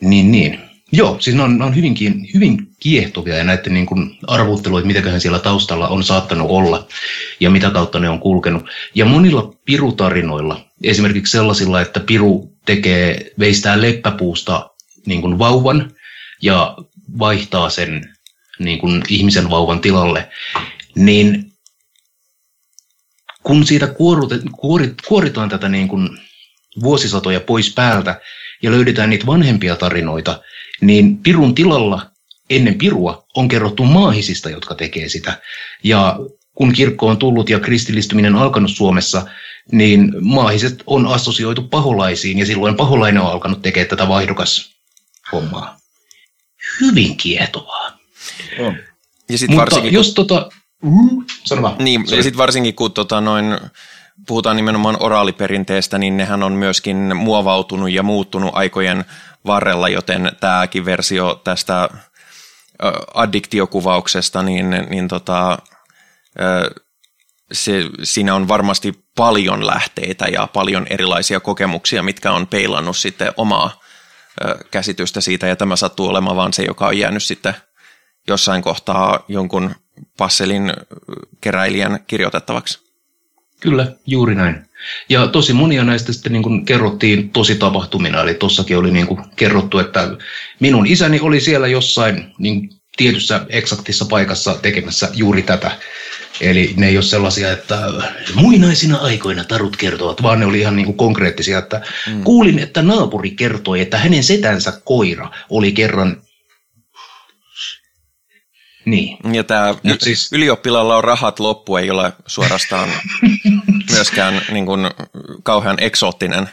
niin, niin. Joo, siis ne on, ne on hyvinkin, hyvin kiehtovia ja näiden niin kuin arvutteluita, mitäköhän siellä taustalla on saattanut olla ja mitä kautta ne on kulkenut. Ja monilla pirutarinoilla, esimerkiksi sellaisilla, että piru tekee, veistää leppäpuusta niin kuin vauvan ja vaihtaa sen niin kuin ihmisen vauvan tilalle, niin kun siitä kuorute, kuorit, kuoritaan tätä niin kuin vuosisatoja pois päältä ja löydetään niitä vanhempia tarinoita, niin pirun tilalla ennen pirua on kerrottu maahisista, jotka tekee sitä. Ja kun kirkko on tullut ja kristillistyminen alkanut Suomessa, niin maahiset on assosioitu paholaisiin ja silloin paholainen on alkanut tekemään tätä vaihdokas hommaa. Hyvin kiehtovaa. On. Ja sit Mutta varsinkin, jos tota... Mm, sano vaan. Niin, ja sitten varsinkin kun tota noin, puhutaan nimenomaan oraaliperinteestä, niin nehän on myöskin muovautunut ja muuttunut aikojen varrella, joten tämäkin versio tästä addiktiokuvauksesta, niin, niin tota, se, siinä on varmasti paljon lähteitä ja paljon erilaisia kokemuksia, mitkä on peilannut sitten omaa käsitystä siitä, ja tämä sattuu olemaan vaan se, joka on jäänyt sitten jossain kohtaa jonkun passelin keräilijän kirjoitettavaksi. Kyllä, juuri näin. Ja tosi monia näistä sitten niin kuin kerrottiin tosi tapahtumina, eli tuossakin oli niin kuin kerrottu, että minun isäni oli siellä jossain niin tietyssä eksaktissa paikassa tekemässä juuri tätä. Eli ne ei ole sellaisia, että muinaisina aikoina tarut kertovat, vaan ne oli ihan niin kuin konkreettisia, että mm. kuulin, että naapuri kertoi, että hänen setänsä koira oli kerran niin. Ja tämä y- siis... ylioppilaalla on rahat loppu, ei ole suorastaan myöskään niin kuin, kauhean eksoottinen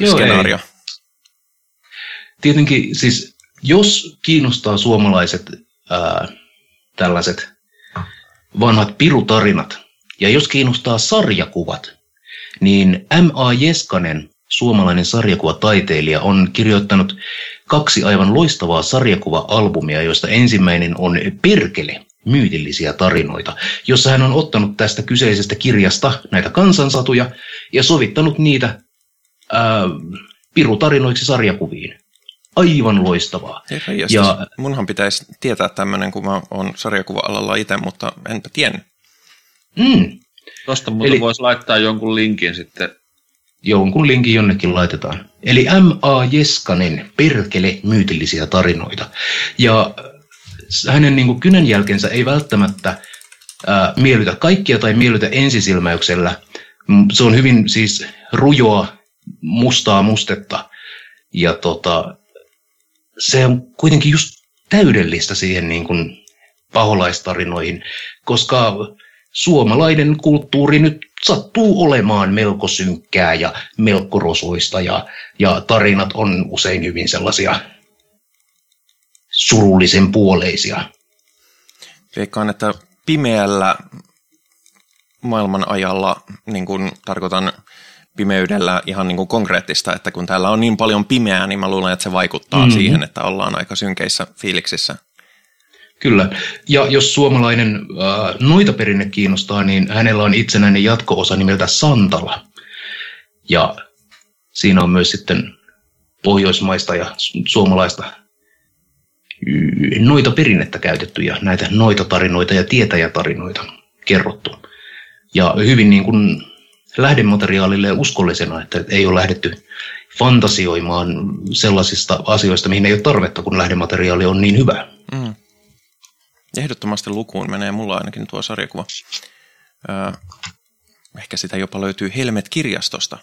Joo, skenaario. Ei. Tietenkin siis, jos kiinnostaa suomalaiset ää, tällaiset vanhat pirutarinat, ja jos kiinnostaa sarjakuvat, niin M.A. Jeskanen, suomalainen sarjakuvataiteilija, on kirjoittanut kaksi aivan loistavaa sarjakuva-albumia, joista ensimmäinen on Perkele, myytillisiä tarinoita, jossa hän on ottanut tästä kyseisestä kirjasta näitä kansansatuja ja sovittanut niitä ää, pirutarinoiksi sarjakuviin. Aivan loistavaa. Herra ja, munhan pitäisi tietää tämmöinen, kun mä oon sarjakuva-alalla itse, mutta enpä tiennyt. Mm. Tuosta muuten Eli, voisi laittaa jonkun linkin sitten jonkun linkin jonnekin laitetaan. Eli M.A. Jeskanen, perkele myytillisiä tarinoita. Ja hänen niin kuin kynänjälkensä ei välttämättä ää, miellytä kaikkia tai miellytä ensisilmäyksellä. Se on hyvin siis rujoa, mustaa mustetta. Ja tota, se on kuitenkin just täydellistä siihen niin kuin paholaistarinoihin, koska suomalainen kulttuuri nyt sattuu olemaan melko synkkää ja melko rosoista ja, ja tarinat on usein hyvin sellaisia surullisen puoleisia. Veikkaan, että pimeällä maailman ajalla, niin kuin tarkoitan pimeydellä ihan niin kuin konkreettista, että kun täällä on niin paljon pimeää, niin mä luulen, että se vaikuttaa mm-hmm. siihen, että ollaan aika synkeissä fiiliksissä. Kyllä. Ja jos suomalainen äh, noita perinne kiinnostaa, niin hänellä on itsenäinen jatko-osa nimeltä Santala. Ja siinä on myös sitten pohjoismaista ja suomalaista noita perinnettä käytetty ja näitä noita tarinoita ja tietäjätarinoita kerrottu. Ja hyvin niin kuin lähdemateriaalille uskollisena, että ei ole lähdetty fantasioimaan sellaisista asioista, mihin ei ole tarvetta, kun lähdemateriaali on niin hyvä. Mm. Ehdottomasti lukuun menee mulla ainakin tuo sarjakuva. Öö, ehkä sitä jopa löytyy Helmet-kirjastosta.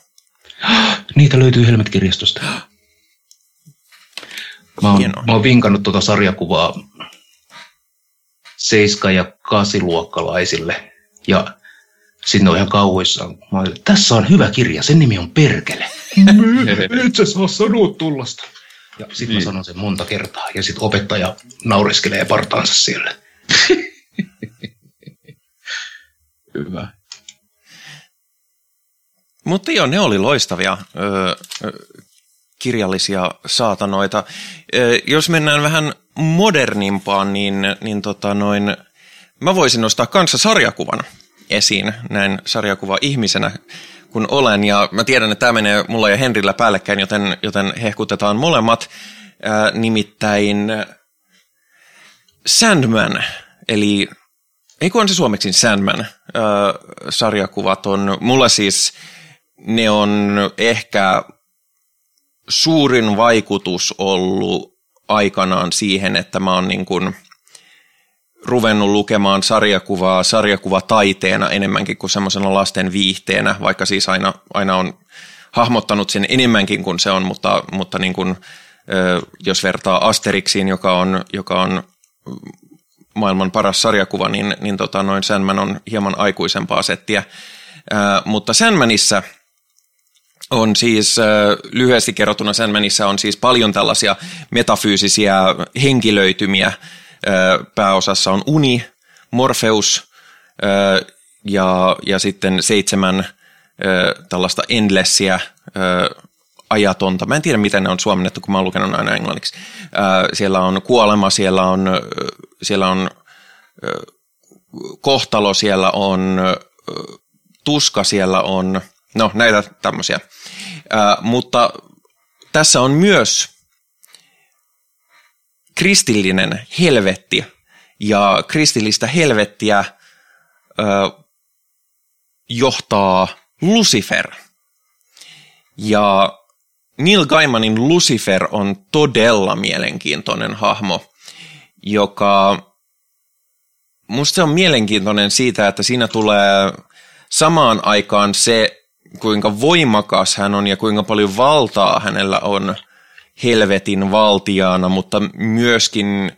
Niitä löytyy Helmet-kirjastosta. Mä oon, mä oon vinkannut tuota sarjakuvaa seiska- ja kasiluokkalaisille. Ja sinne on ihan kauhuissaan. Mä tässä on hyvä kirja, sen nimi on Perkele. Et sä saa sanoa tullasta. Ja sitten niin. mä sanon sen monta kertaa. Ja sitten opettaja naureskelee partaansa siellä. Hyvä. Mutta joo, ne oli loistavia ö, kirjallisia saatanoita. Ö, jos mennään vähän modernimpaan, niin, niin tota noin, mä voisin nostaa kanssa sarjakuvan esiin näin sarjakuva ihmisenä kun olen. Ja mä tiedän, että tämä menee mulla ja Henrillä päällekkäin, joten, joten hehkutetaan molemmat. Ää, nimittäin Sandman, eli ei kun on se suomeksi Sandman, ää, sarjakuvat on, mulla siis ne on ehkä suurin vaikutus ollut aikanaan siihen, että mä oon niin kuin ruvennut lukemaan sarjakuvaa sarjakuvataiteena enemmänkin kuin semmoisena lasten viihteenä, vaikka siis aina, aina on hahmottanut sen enemmänkin kuin se on, mutta, mutta niin kuin, jos vertaa Asterixiin, joka on, joka on maailman paras sarjakuva, niin, niin tota, noin Sandman on hieman aikuisempaa settiä. mutta Sandmanissa – on siis lyhyesti kerrottuna Sandmanissa on siis paljon tällaisia metafyysisiä henkilöitymiä. Pääosassa on Uni, Morpheus ja, ja sitten seitsemän tällaista endlessiä ajatonta. Mä en tiedä, miten ne on suomennettu, kun mä oon lukenut aina englanniksi. Siellä on kuolema, siellä on, siellä on kohtalo, siellä on tuska, siellä on – No, näitä tämmöisiä. Mutta tässä on myös kristillinen helvetti. Ja kristillistä helvettiä ää, johtaa Lucifer. Ja Neil Gaimanin Lucifer on todella mielenkiintoinen hahmo, joka musta se on mielenkiintoinen siitä, että siinä tulee samaan aikaan se kuinka voimakas hän on ja kuinka paljon valtaa hänellä on helvetin valtiaana, mutta myöskin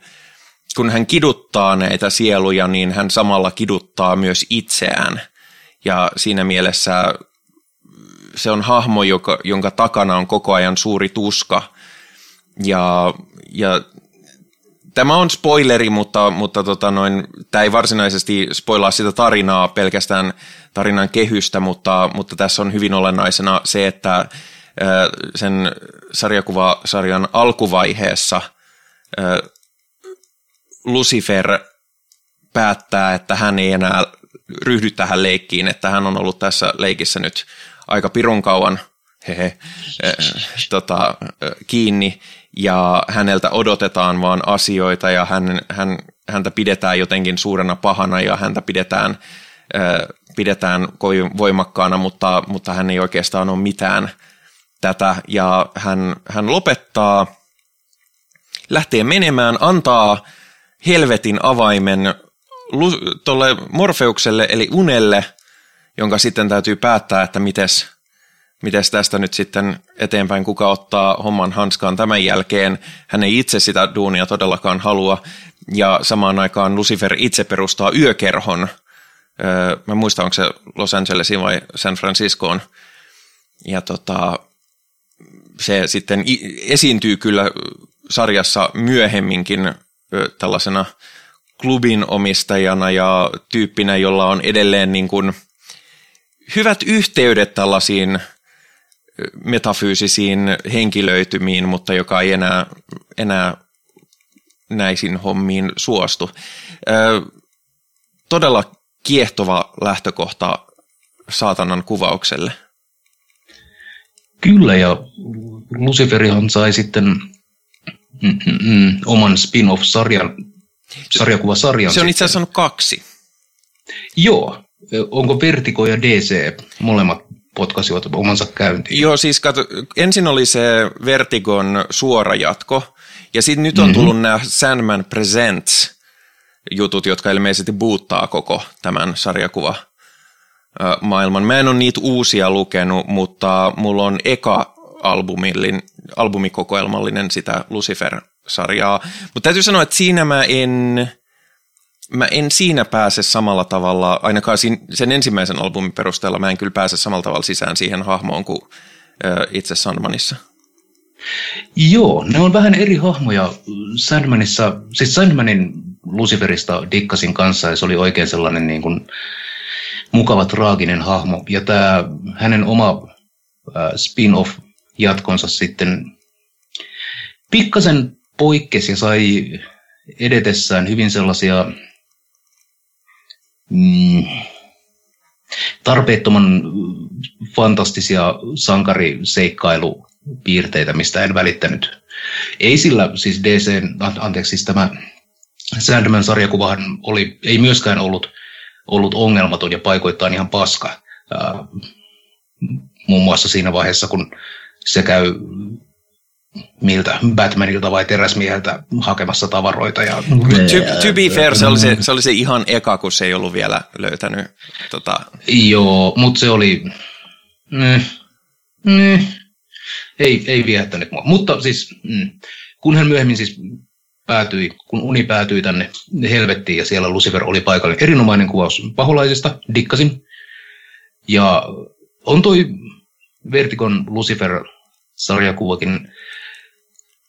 kun hän kiduttaa näitä sieluja, niin hän samalla kiduttaa myös itseään. Ja siinä mielessä se on hahmo, joka, jonka takana on koko ajan suuri tuska. Ja, ja tämä on spoileri, mutta, mutta tota noin, tämä ei varsinaisesti spoilaa sitä tarinaa, pelkästään tarinan kehystä, mutta, mutta tässä on hyvin olennaisena se, että sen sarjakuvasarjan alkuvaiheessa Lucifer päättää, että hän ei enää ryhdy tähän leikkiin, että hän on ollut tässä leikissä nyt aika pirun kauan hehe, tota, kiinni ja häneltä odotetaan vaan asioita ja hän, hän, häntä pidetään jotenkin suurena pahana ja häntä pidetään, pidetään kovin voimakkaana, mutta, mutta hän ei oikeastaan ole mitään tätä ja hän, hän lopettaa, lähtee menemään, antaa helvetin avaimen tuolle Morfeukselle eli unelle, jonka sitten täytyy päättää, että mites – miten tästä nyt sitten eteenpäin, kuka ottaa homman hanskaan tämän jälkeen. Hän ei itse sitä duunia todellakaan halua, ja samaan aikaan Lucifer itse perustaa yökerhon. Mä muistan, onko se Los Angelesin vai San Franciscoon. Ja tota, se sitten esiintyy kyllä sarjassa myöhemminkin tällaisena klubin omistajana ja tyyppinä, jolla on edelleen niin kuin hyvät yhteydet tällaisiin metafyysisiin henkilöitymiin, mutta joka ei enää, enää näisin hommiin suostu. todella kiehtova lähtökohta saatanan kuvaukselle. Kyllä, ja Luciferihan sai sitten mm, mm, mm, oman spin-off-sarjan, sarjakuvasarjan. Se on itse asiassa kaksi. Joo. Onko Vertigo ja DC molemmat potkasivat omansa käyntiin. Joo, siis kato, ensin oli se Vertigon suora jatko, ja sitten nyt on mm-hmm. tullut nämä Sandman Presents jutut, jotka ilmeisesti buuttaa koko tämän sarjakuva maailman. Mä en ole niitä uusia lukenut, mutta mulla on eka albumillin, albumikokoelmallinen sitä Lucifer-sarjaa. Mutta täytyy sanoa, että siinä mä en mä en siinä pääse samalla tavalla, ainakaan sen ensimmäisen albumin perusteella mä en kyllä pääse samalla tavalla sisään siihen hahmoon kuin itse Sandmanissa. Joo, ne on vähän eri hahmoja Sandmanissa. Siis Sandmanin Luciferista dikkasin kanssa ja se oli oikein sellainen niin kuin mukava traaginen hahmo. Ja tämä hänen oma spin-off jatkonsa sitten pikkasen poikkesi ja sai edetessään hyvin sellaisia mm, tarpeettoman fantastisia sankariseikkailupiirteitä, mistä en välittänyt. Ei sillä siis DC, anteeksi, siis tämä Sandman-sarjakuvahan oli, ei myöskään ollut, ollut ongelmaton ja paikoittain ihan paska. Ää, muun muassa siinä vaiheessa, kun se käy miltä Batmanilta vai teräsmieheltä hakemassa tavaroita. Ja... To, to be fair, se oli se, se oli se ihan eka, kun se ei ollut vielä löytänyt. Tota... Joo, mutta se oli... Mm, mm, ei, ei viehättänyt mua. Mutta siis, mm, kun hän myöhemmin siis päätyi, kun uni päätyi tänne helvettiin ja siellä Lucifer oli paikalla. Erinomainen kuvaus paholaisista, dikkasin. Ja on toi Vertikon Lucifer-sarjakuvakin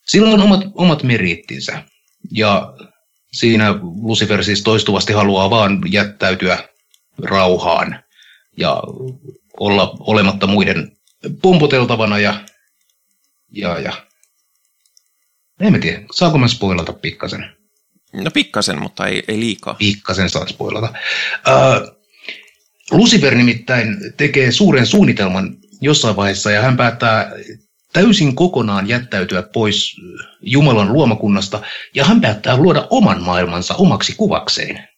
sillä on omat, omat merittinsä. Ja siinä Lucifer siis toistuvasti haluaa vaan jättäytyä rauhaan ja olla olematta muiden pompoteltavana ja, ja, ja en mä tiedä, saako mä spoilata pikkasen? No pikkasen, mutta ei, ei liikaa. Pikkasen saa spoilata. Uh, Lucifer nimittäin tekee suuren suunnitelman jossain vaiheessa ja hän päättää täysin kokonaan jättäytyä pois Jumalan luomakunnasta ja hän päättää luoda oman maailmansa omaksi kuvakseen.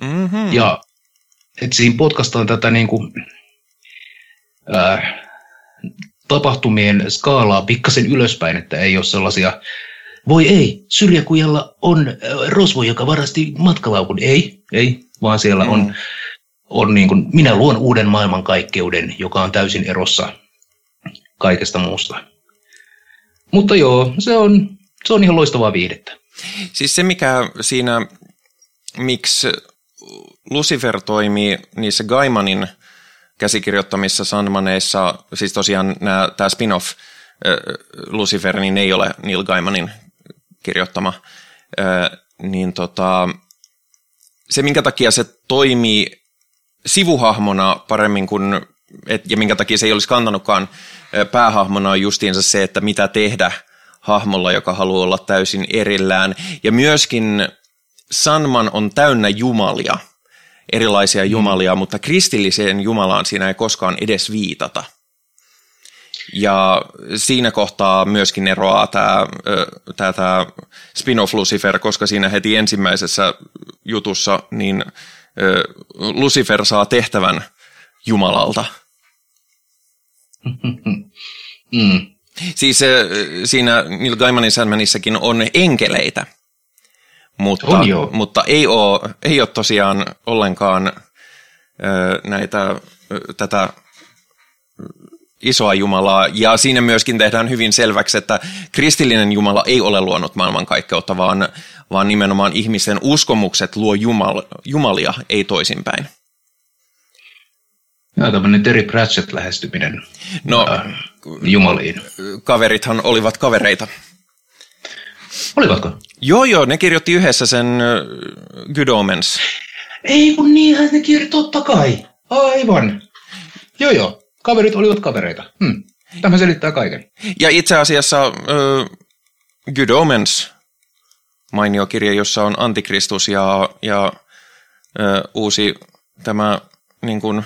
Mm-hmm. Ja et siinä potkastaan tätä niin kuin, ää, tapahtumien skaalaa pikkasen ylöspäin, että ei ole sellaisia, voi ei, syrjäkujalla on rosvo, joka varasti matkalaukun. Ei, ei, vaan siellä mm. on, on niin kuin, minä luon uuden maailmankaikkeuden, joka on täysin erossa kaikesta muusta. Mutta joo, se on, se on ihan loistavaa viihdettä. Siis se, mikä siinä, miksi Lucifer toimii niissä Gaimanin käsikirjoittamissa Sandmaneissa, siis tosiaan tämä spin-off Lucifer, niin ei ole Neil Gaimanin kirjoittama, niin tota, se, minkä takia se toimii sivuhahmona paremmin kuin, et, ja minkä takia se ei olisi kantanutkaan päähahmona on justiinsa se, että mitä tehdä hahmolla, joka haluaa olla täysin erillään. Ja myöskin Sanman on täynnä jumalia, erilaisia jumalia, mm. mutta kristilliseen jumalaan siinä ei koskaan edes viitata. Ja siinä kohtaa myöskin eroaa tämä, tämä, tämä spin-off Lucifer, koska siinä heti ensimmäisessä jutussa niin Lucifer saa tehtävän Jumalalta – mm. Siis siinä Neil Gaimanin Sandmanissakin on enkeleitä, mutta, on mutta ei, ole, ei ole tosiaan ollenkaan näitä, tätä isoa Jumalaa. Ja siinä myöskin tehdään hyvin selväksi, että kristillinen Jumala ei ole luonut maailmankaikkeutta, vaan, vaan nimenomaan ihmisen uskomukset luo Jumal, Jumalia, ei toisinpäin. Joo, tämmöinen Terry Pratchett-lähestyminen no, äh, jumaliin. Kaverithan olivat kavereita. Olivatko? Joo, joo, ne kirjoitti yhdessä sen uh, Good Omens. Ei kun niinhän ne kirjoitti, totta kai. Aivan. Joo, joo, kaverit olivat kavereita. Hmm. Tämä selittää kaiken. Ja itse asiassa uh, Good Omens, mainio kirja, jossa on antikristus ja, ja uh, uusi tämä niin kuin,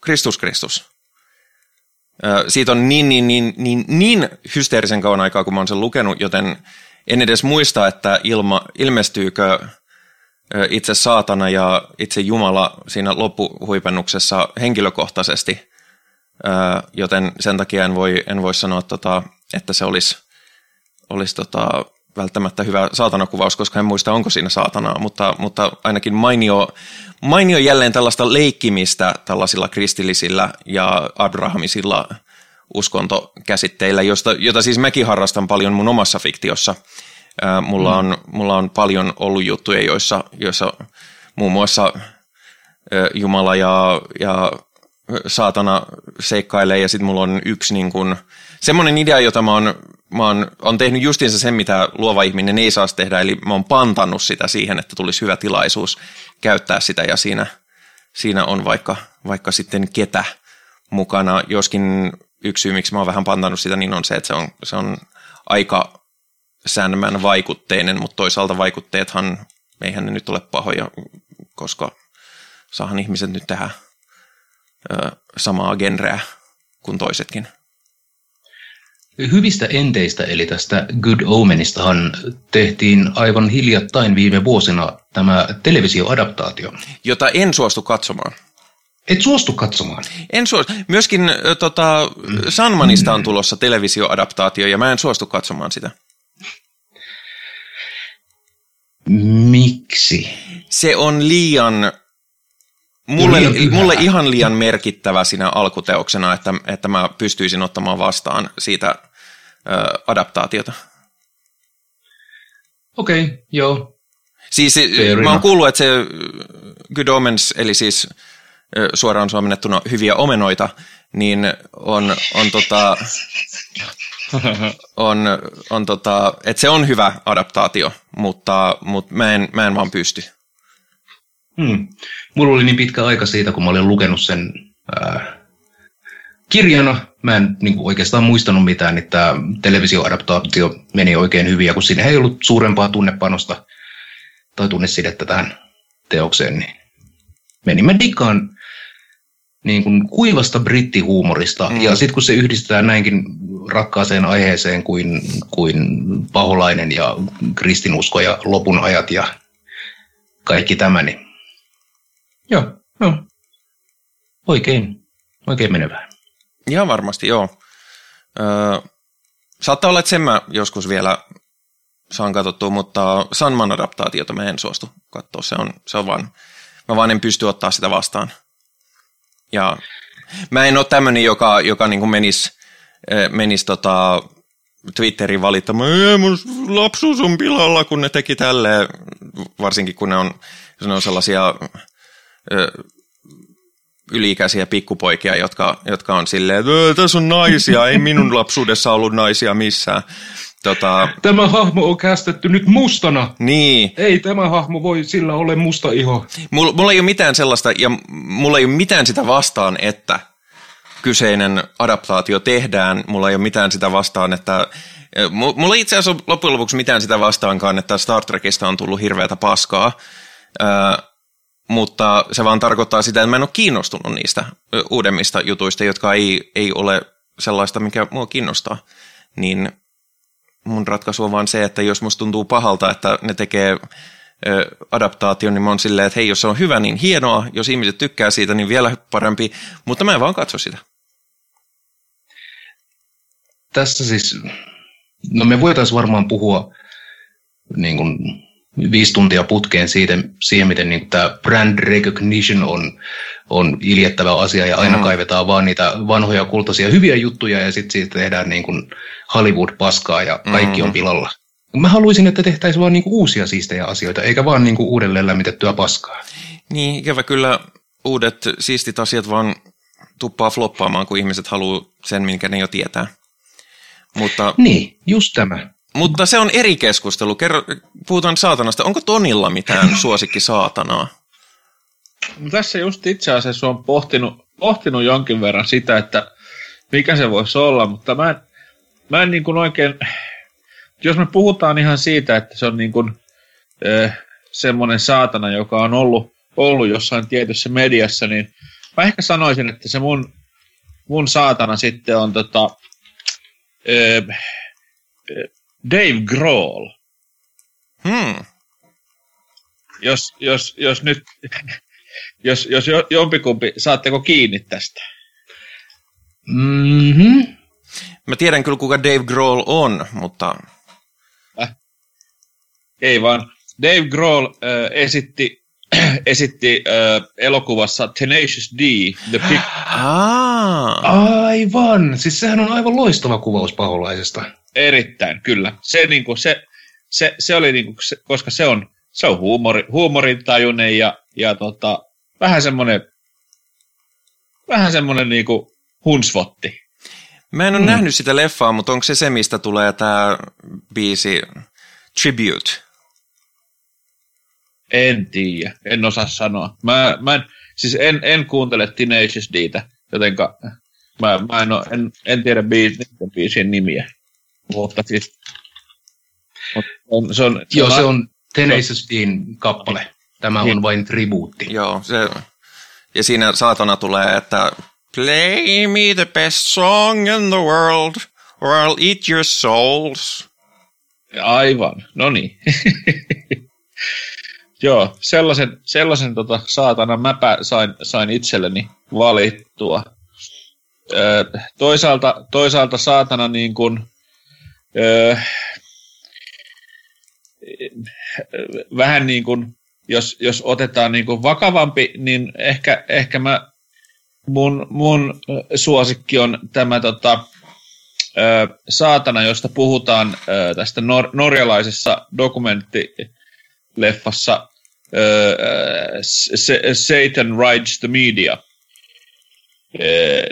Kristus Kristus. Siitä on niin, niin, niin, niin, niin hysteerisen kauan aikaa, kun mä oon sen lukenut, joten en edes muista, että ilma, ilmestyykö itse saatana ja itse Jumala siinä loppuhuipennuksessa henkilökohtaisesti, joten sen takia en voi, en voi sanoa, tota, että se olisi, olisi tota, välttämättä hyvä saatanakuvaus, koska en muista, onko siinä saatanaa, mutta, mutta ainakin mainio, mainio jälleen tällaista leikkimistä tällaisilla kristillisillä ja abrahamisilla uskontokäsitteillä, josta, jota siis mäkin harrastan paljon mun omassa fiktiossa. Mulla, on, mulla on paljon ollut juttuja, joissa, joissa muun muassa Jumala ja, ja saatana seikkailee ja sitten mulla on yksi niin kuin, semmoinen idea, jota mä oon, mä oon, on tehnyt justiinsa sen, mitä luova ihminen ei saa tehdä, eli mä oon pantannut sitä siihen, että tulisi hyvä tilaisuus käyttää sitä ja siinä, siinä on vaikka, vaikka sitten ketä mukana, joskin yksi syy, miksi mä oon vähän pantannut sitä, niin on se, että se on, se on aika säännömän vaikutteinen, mutta toisaalta vaikutteethan, eihän ne nyt ole pahoja, koska saahan ihmiset nyt tehdä ö, samaa genreä kuin toisetkin. Hyvistä enteistä, eli tästä Good Omenistahan tehtiin aivan hiljattain viime vuosina tämä televisioadaptaatio. Jota en suostu katsomaan. Et suostu katsomaan? En suostu. Myöskin tota, Sanmanista on tulossa televisioadaptaatio ja mä en suostu katsomaan sitä. Miksi? Se on liian, mulle, mulle ihan liian merkittävä siinä alkuteoksena, että, että mä pystyisin ottamaan vastaan siitä ö, adaptaatiota. Okei, okay, joo. Siis Fair mä oon kuullut, että se Good Omens, eli siis suoraan suomennettuna hyviä omenoita, niin on, on tota, on, on tota, että se on hyvä adaptaatio, mutta, mutta mä, en, mä en vaan pysty. Hmm. Mulla oli niin pitkä aika siitä, kun mä olin lukenut sen ää, kirjana. Mä en niin kuin oikeastaan muistanut mitään, että tämä televisioadaptaatio meni oikein hyvin, ja kun siinä ei ollut suurempaa tunnepanosta tai tunnesidettä tähän teokseen, niin meni. Mä dikkaan niin kuin kuivasta brittihuumorista, Mm. mm. ja sitten kun se yhdistetään näinkin rakkaaseen aiheeseen kuin, kuin paholainen ja kristinusko ja lopun ajat ja kaikki tämä, niin joo, joo. Oikein, oikein menevää. Ihan varmasti, joo. Öö, saattaa olla, että sen mä joskus vielä saan katsottua, mutta Sanman adaptaatiota mä en suostu katsoa. Se on, se on vaan, mä vaan en pysty ottaa sitä vastaan. Ja mä en ole tämmöinen, joka, joka niin menisi menis tota Twitteriin valittamaan, "Ei, mun lapsuus on pilalla, kun ne teki tälleen, varsinkin kun ne on, ne on sellaisia ö, yliikäisiä pikkupoikia, jotka, jotka on silleen, että "Ö, tässä on naisia, ei minun lapsuudessa ollut naisia missään. Tota, Tämä hahmo on kästetty nyt mustana. niin, Ei tämä hahmo voi sillä ole musta iho. mulla, mulla ei ole mitään sellaista, ja mulla ei ole mitään sitä vastaan, että kyseinen adaptaatio tehdään. Mulla ei ole mitään sitä vastaan, että mu- Mulla ei itse asiassa loppujen lopuksi mitään sitä vastaankaan, että Star Trekista on tullut hirveätä paskaa, Ö, mutta se vaan tarkoittaa sitä, että mä en ole kiinnostunut niistä uudemmista jutuista, jotka ei, ei ole sellaista, mikä mua kiinnostaa. Niin mun ratkaisu on vaan se, että jos musta tuntuu pahalta, että ne tekee adaptaation, niin mä oon silleen, että hei, jos se on hyvä, niin hienoa. Jos ihmiset tykkää siitä, niin vielä parempi. Mutta mä en vaan katso sitä. Tässä siis, no me voitaisiin varmaan puhua niin kuin viisi tuntia putkeen siitä, siihen, miten niin tämä brand recognition on, on iljettävä asia ja aina Mm. kaivetaan vaan niitä vanhoja kultaisia hyviä juttuja ja sitten siitä tehdään niin kuin Hollywood-paskaa ja kaikki Mm. on pilalla. Mä haluaisin, että tehtäisiin vaan niin kuin uusia siistejä asioita, eikä vaan niin kuin uudelleen lämmitettyä paskaa. Niin, ikävä kyllä uudet siistit asiat vaan tuppaa floppaamaan, kun ihmiset haluaa sen, minkä ne jo tietää. Mutta, Niin, just tämä. Mutta se on eri keskustelu. Kerro, puhutaan saatanasta. Onko Tonilla mitään suosikki saatanaa? No tässä just itse asiassa on pohtinut, pohtinut jonkin verran sitä, että mikä se voisi olla, mutta mä en, mä en niin kuin oikein, jos me puhutaan ihan siitä, että se on niin kuin, äh, semmoinen saatana, joka on ollut, ollut jossain tietyssä mediassa, niin mä ehkä sanoisin, että se mun, mun saatana sitten on tota, äh, Dave Grohl. Hmm. Jos, jos, jos nyt, jos, jos jo- jompikumpi, saatteko kiinni tästä? Mm-hmm. Mä tiedän kyllä, kuka Dave Grohl on, mutta Ei vaan. Dave Grohl äh, esitti, esitti äh, elokuvassa Tenacious D, The Pic- Aa, Aivan! Siis sehän on aivan loistava kuvaus paholaisesta. Erittäin, kyllä. Se, niinku, se, se, se oli, niinku, se, koska se on, se on huumori, huumorintajuinen ja, ja tota, vähän semmoinen, vähän semmoinen niinku hunsvotti. Mä en ole mm. nähnyt sitä leffaa, mutta onko se se, mistä tulee tämä biisi Tribute? En tiedä, en osaa sanoa. Mä, mä en, siis en, en kuuntele Tenacious Dtä, jotenka mä, mä en, ole, en, en tiedä biis, biisien nimiä. Mutta siis... Mutta on, se on, se Joo, on, se on Tenacious Dn kappale. Tämä niin. on vain tribuutti. Joo, se, ja siinä saatana tulee, että Play me the best song in the world, or I'll eat your souls. Aivan, no niin. Joo, sellaisen, sellaisen tota, saatana mäpä sain, sain itselleni valittua. Ö, toisaalta, toisaalta saatana niin kuin, vähän niin kuin, jos, jos otetaan niin kuin vakavampi, niin ehkä, ehkä mä, mun, mun suosikki on tämä tota, ö, saatana, josta puhutaan ö, tästä nor- norjalaisessa dokumenttileffassa Satan Rides the Media,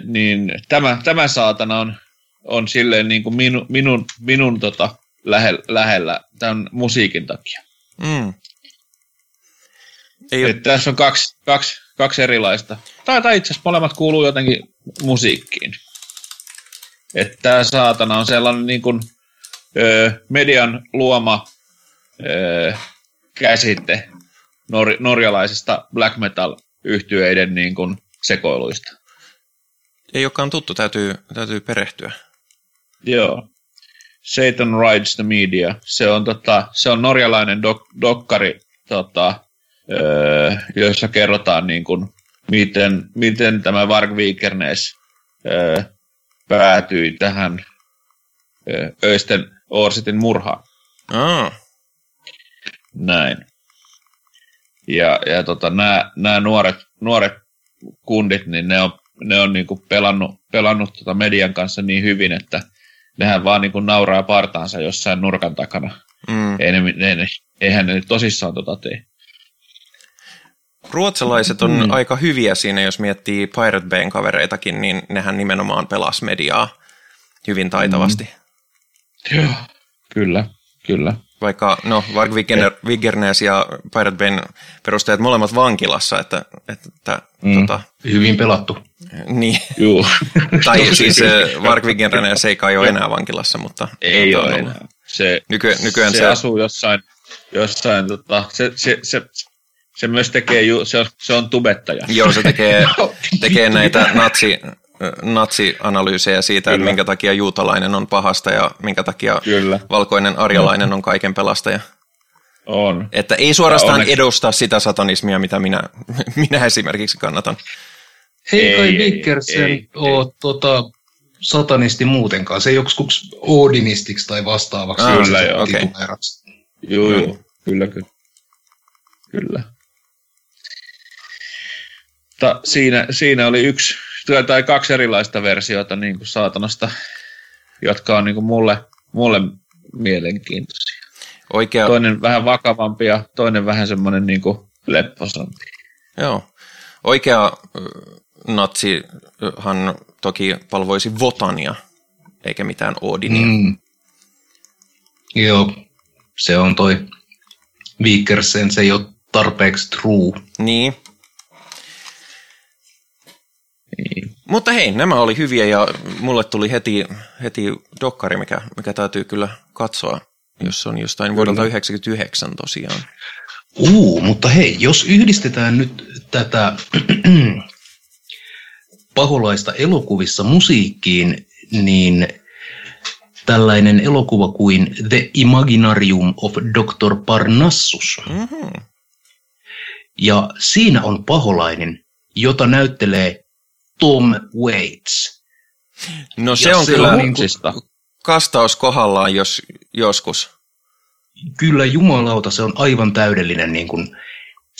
niin tämä, tämä saatana on, on silleen niin kuin minu, minun, minun tota, lähellä, lähellä tämän musiikin takia. Mm. Ei ole... Tässä on kaksi, kaksi, kaksi erilaista. Tai, tai itse asiassa molemmat kuuluu jotenkin musiikkiin. Että tämä saatana on sellainen niin kuin, ö, median luoma ö, käsite, nor- norjalaisista black metal yhtyeiden niin kuin sekoiluista. Ei olekaan tuttu, täytyy, täytyy perehtyä. Joo. Satan Rides the Media. Se on, tota, se on norjalainen dok- dokkari, tota, öö, jossa kerrotaan, niin kuin, miten, miten tämä Varg Vikernes öö, päätyi tähän öö, Öisten Orsitin murhaan. Oh. Näin. Ja, ja tota, nämä nuoret, nuoret kundit, niin ne on, ne on niinku pelannut, pelannut tota median kanssa niin hyvin, että nehän vaan niinku nauraa partaansa jossain nurkan takana. Mm. Ei ne, ne, ne, eihän ne tosissaan tota tee. Ruotsalaiset on mm. aika hyviä siinä, jos miettii Pirate Bayn kavereitakin, niin nehän nimenomaan pelas mediaa hyvin taitavasti. Mm. Joo, kyllä, kyllä. Vaikka, no, Varg Vigernes ja Pirate Bayn perustajat molemmat vankilassa, että, että mm. tota, Hyvin pelattu. Niin. Juu. tai siis Varg Vigernes ei kai ole enää vankilassa, mutta... Ei ole enää. Se, nyky, nykyään se, se, asuu jossain, jossain tota, se, se, se, se myös tekee, ju, se, on, se on tubettaja. Joo, se tekee, tekee näitä natsi, natsianalyysejä siitä, Kyllä. että minkä takia juutalainen on pahasta ja minkä takia Kyllä. valkoinen arjalainen on kaiken pelastaja. On. Että ei suorastaan onneksi... edusta sitä satanismia, mitä minä, minä esimerkiksi kannatan. Ei kai Vickersen ole tota, satanisti muutenkaan. Se ei joksikin Odinistiksi tai vastaavaksi. Ah, kyllä, joo. Okay. Joo, joo. Kyllä, kyllä. Kyllä. Ta, siinä, siinä oli yksi tai kaksi erilaista versiota niin kuin saatanasta, jotka on niin kuin mulle, mulle mielenkiintoisia. Oikea... Toinen vähän vakavampi ja toinen vähän semmoinen niin kuin lepposampi. Joo. Oikea natsihan toki palvoisi Votania, eikä mitään Odinia. Mm. Joo, se on toi Vikersen, se ei ole tarpeeksi true. Niin, niin. Mutta hei, nämä oli hyviä ja mulle tuli heti, heti dokkari, mikä, mikä täytyy kyllä katsoa, jos on jostain vuodelta 1999 tosiaan. Uu, mutta hei, jos yhdistetään nyt tätä paholaista elokuvissa musiikkiin, niin tällainen elokuva kuin The Imaginarium of Dr. Parnassus. Mm-hmm. Ja siinä on paholainen, jota näyttelee Tom Waits. No se ja on se kyllä on niin kuin, kastaus kohdallaan jos, joskus. Kyllä jumalauta, se on aivan täydellinen niin kuin,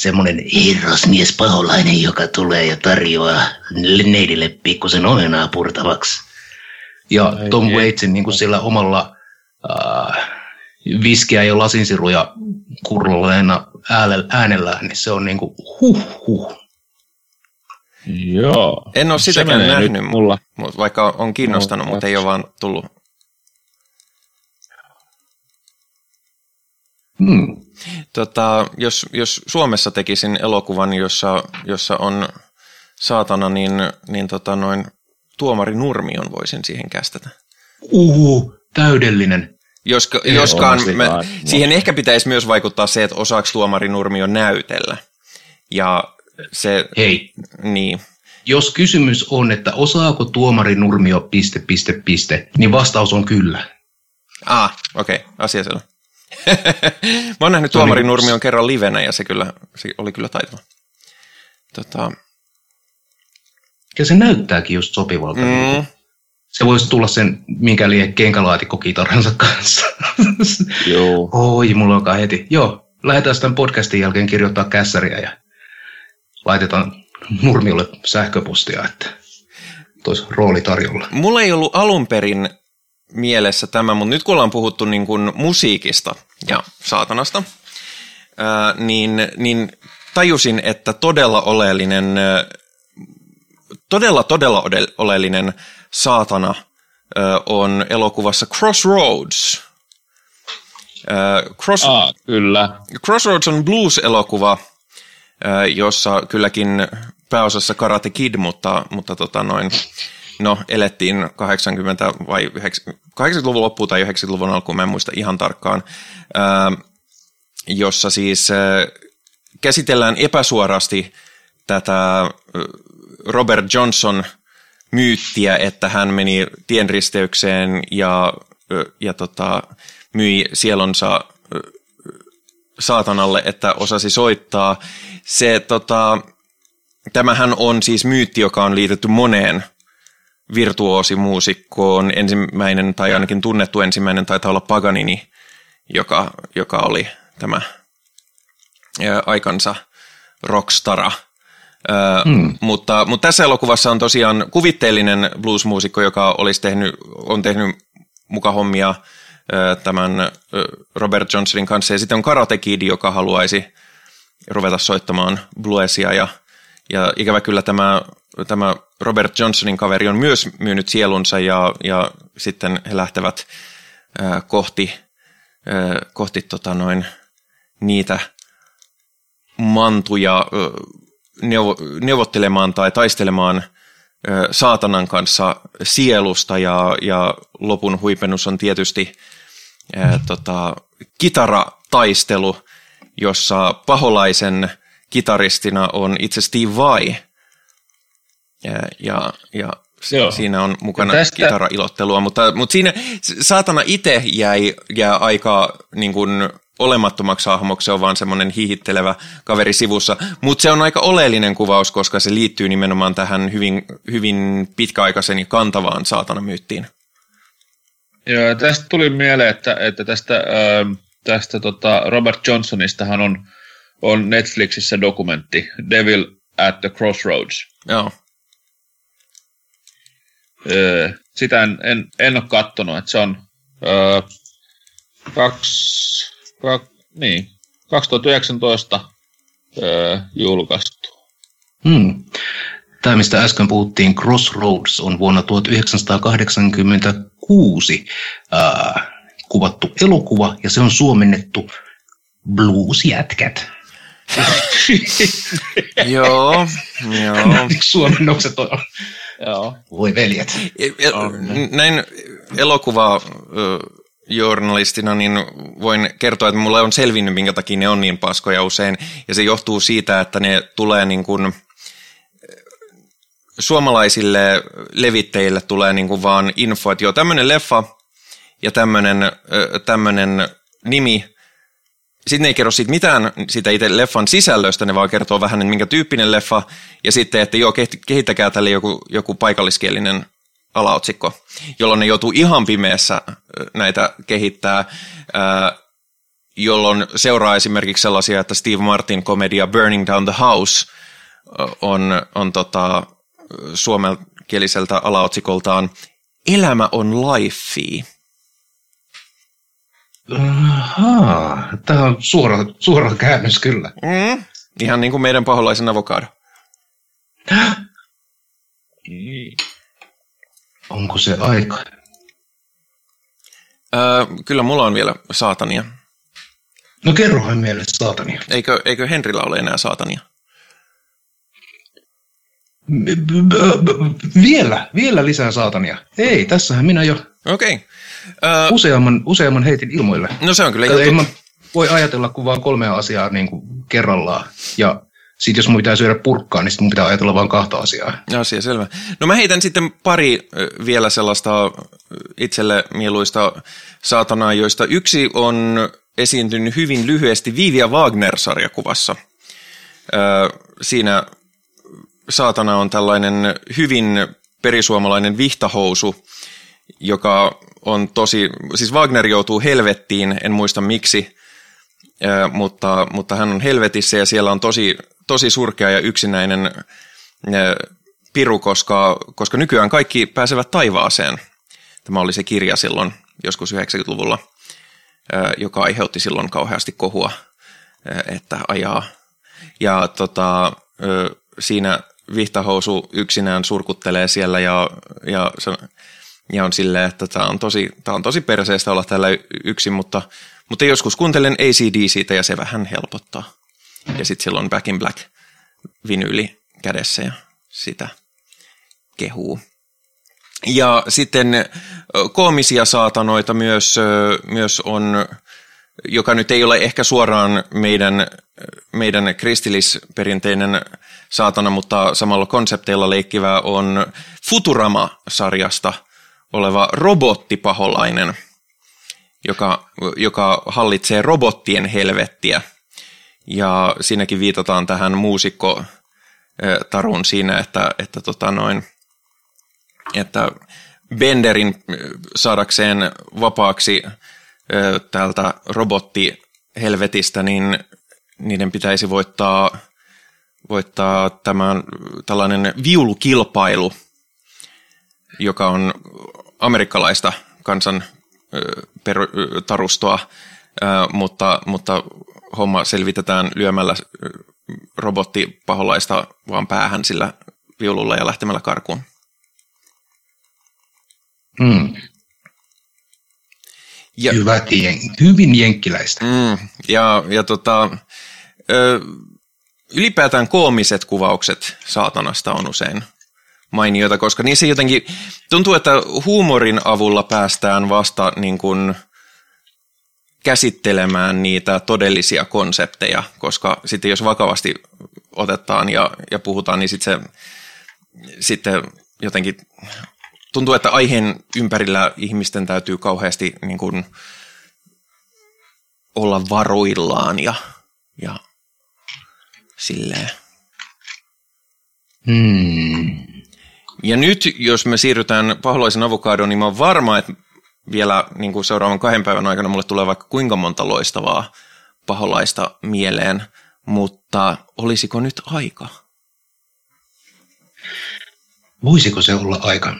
semmoinen herrasmies paholainen, joka tulee ja tarjoaa neidille pikkusen omenaa purtavaksi. Ja Ai Tom Waitsin niin kuin sillä omalla äh, viskiä ja lasinsiruja kurloleena äänellään, niin se on niin kuin huh huh. Joo. En ole sitäkään nähnyt, nyt mulla. mut vaikka on kiinnostanut, mutta ei ole vaan tullut. Hmm. Tota, jos, jos Suomessa tekisin elokuvan, jossa, jossa on saatana, niin, niin tota noin, tuomari Nurmion voisin siihen kästetä. Uhu, täydellinen. Jos, Ei, joskaan mä, sitä- siihen ehkä pitäisi myös vaikuttaa se, että osaako tuomari Nurmio näytellä. Ja se, Hei, niin, jos kysymys on, että osaako tuomari Nurmio piste, piste, piste, niin vastaus on kyllä. ah, okei, okay, asia selvä. Mä oon nähnyt tuomari Nurmion kerran livenä ja se, kyllä, se oli kyllä taitava. Tota, Ja se näyttääkin just sopivalta. mm, Se voisi tulla sen mikäli kenkälaatikko-kitaransa kanssa. Joo. Oi, mulla onkaan heti. Joo, lähdetään sitten podcastin jälkeen kirjoittaa kässäriä ja laitetaan Nurmiolle sähköpostia, että tois rooli tarjolla. Mulla ei ollut alun perin mielessä tämä, mutta nyt kun ollaan puhuttu niin kuin musiikista ja saatanasta, ää, niin, niin tajusin, että todella oleellinen, todella todella ode- oleellinen saatana ää, on elokuvassa Crossroads. Ää, Cross, Ah, kyllä. Crossroads on blues-elokuva, jossa kylläkin pääosassa Karate Kid, mutta, mutta tota noin, no elettiin 80- vai 80-luvun loppuun tai 90-luvun alkuun, mä en muista ihan tarkkaan, ää, jossa siis ää, käsitellään epäsuorasti tätä ää, Robert Johnson myyttiä, että hän meni tienristeykseen ja, ää, ja tota, myi sielonsa saatanalle, että osasi soittaa. Se, tota, tämähän on siis myytti, joka on liitetty moneen virtuoosimuusikkoon. Ensimmäinen, tai ainakin tunnettu ensimmäinen, taitaa olla Paganini, joka, joka oli tämä aikansa rockstara. Hmm. mutta, mutta tässä elokuvassa on tosiaan kuvitteellinen bluesmuusikko, joka olisi tehnyt, on tehnyt mukahommia tämän Robert Johnsonin kanssa. Ja sitten on Karate Kid, joka haluaisi ruveta soittamaan bluesia. Ja, ja ikävä kyllä tämä, tämä Robert Johnsonin kaveri on myös myynyt sielunsa ja, ja sitten he lähtevät ää, kohti, ää, kohti tota noin, niitä mantuja ää, neuvo, neuvottelemaan tai taistelemaan ää, saatanan kanssa sielusta ja, ja lopun huipennus on tietysti ää, tota, kitarataistelu, jossa paholaisen kitaristina on itse Steve Vai. Ja, ja, ja Joo. siinä on mukana Ja tästä... kitarailottelua, mutta, mutta siinä saatana itse jäi, jäi aika niin kuin, olemattomaksi hahmoksi, se on vaan semmoinen hihittelevä kaveri sivussa, mutta se on aika oleellinen kuvaus, koska se liittyy nimenomaan tähän hyvin, hyvin pitkäaikaisen ja kantavaan saatanamyyttiin. Joo, ja tästä tuli mieleen, että, että tästä, ähm, tästä tota Robert Johnsonistahan on, on Netflixissä dokumentti Devil at the Crossroads. Joo, Öö, sitä en, en, en ole kattonut, että se on öö, kaksi, kak, niin, 2019 öö, julkaistu. Hmm. Tämä, mistä äsken puhuttiin, Crossroads, on vuonna 1986 ää, kuvattu elokuva, ja se on suomennettu Bluesjätkät. joo, joo. Suomennokset on. Voi veljet. Näin elokuva journalistina, niin voin kertoa, että mulle on selvinnyt, minkä takia ne on niin paskoja usein. Ja se johtuu siitä, että ne tulee niin kuin, suomalaisille levittäjille tulee niin kuin vaan info, että joo, tämmöinen leffa ja tämmöinen, tämmöinen nimi. Sitten ne ei kerro siitä mitään siitä itse leffan sisällöstä, ne vaan kertoo vähän, että minkä tyyppinen leffa, ja sitten, että joo, kehittäkää tälle joku, joku paikalliskielinen alaotsikko, jolloin ne joutuu ihan pimeässä näitä kehittää, jolloin seuraa esimerkiksi sellaisia, että Steve Martin komedia Burning Down the House on, on tota, suomenkieliseltä alaotsikoltaan Elämä on lifea. Ahaa, tämä on suora, suora käännös kyllä. Mm, ihan niin kuin meidän paholaisen avokado. Onko se aika? Öö, kyllä mulla on vielä saatania. No kerrohan meille saatania. Eikö, eikö Henrillä ole enää saatania? B- b- b- vielä, vielä lisää saatania. Ei, tässähän minä jo Okei. Okay. Öö, useamman, useamman heitin ilmoille. no se on kyllä ihan ei mä voi ajatella kuin vaan kolmea asiaa niin kuin kerrallaan. Ja sitten jos mun pitää syödä purkkaa, niin sit mun pitää ajatella vain kahta asiaa. Asia selvä. No mä heitän sitten pari vielä sellaista itselle mieluista saatanaa, joista yksi on esiintynyt hyvin lyhyesti Viivia Wagner-sarjakuvassa. Siinä saatana on tällainen hyvin perisuomalainen vihtahousu, joka on tosi, siis Wagner joutuu helvettiin, en muista miksi, mutta, mutta hän on helvetissä ja siellä on tosi, tosi surkea ja yksinäinen piru, koska, koska nykyään kaikki pääsevät taivaaseen. Tämä oli se kirja silloin joskus 90-luvulla, ö, joka aiheutti silloin kauheasti kohua, että ajaa. Ja tota, siinä vihtahousu yksinään surkuttelee siellä ja, ja, se, ja on silleen, että tämä on tosi, tää on tosi perseestä olla täällä yksin, mutta, mutta joskus kuuntelen ACDCtä ja se vähän helpottaa. Ja sitten silloin Back in Black vinyyli kädessä ja sitä kehuu. Ja sitten koomisia saatanoita myös, myös on, joka nyt ei ole ehkä suoraan meidän, meidän kristillisperinteinen saatana, mutta samalla konsepteilla leikkivää on Futurama-sarjasta oleva robottipaholainen, joka, joka hallitsee robottien helvettiä. Ja siinäkin viitataan tähän muusikko Tarun siinä, että, että, tota noin, että Benderin saadakseen vapaaksi täältä robottihelvetistä, niin niiden pitäisi voittaa, voittaa tämän, tällainen viulukilpailu, joka on amerikkalaista kansan peru, tarustoa, mutta, mutta homma selvitetään lyömällä ö, robottipaholaista vaan päähän sillä viululla ja lähtemällä karkuun. Mm. Ja, Hyvät jen, hyvin jenkkiläistä. Mm, ja, ja tota, ö, ylipäätään koomiset kuvaukset saatanasta on usein mainioita, koska niissä jotenkin tuntuu, että huumorin avulla päästään vasta niin kuin käsittelemään niitä todellisia konsepteja, koska sitten jos vakavasti otetaan ja, ja puhutaan, niin sitten se sitten jotenkin tuntuu, että aiheen ympärillä ihmisten täytyy kauheasti niin kuin, olla varoillaan ja, ja silleen. Hmm. Ja nyt, jos me siirrytään paholaisen avokadoon, niin mä oon varma, että vielä niin kuin seuraavan kahden päivän aikana mulle tulee vaikka kuinka monta loistavaa paholaista mieleen, mutta olisiko nyt aika? Voisiko se olla aika?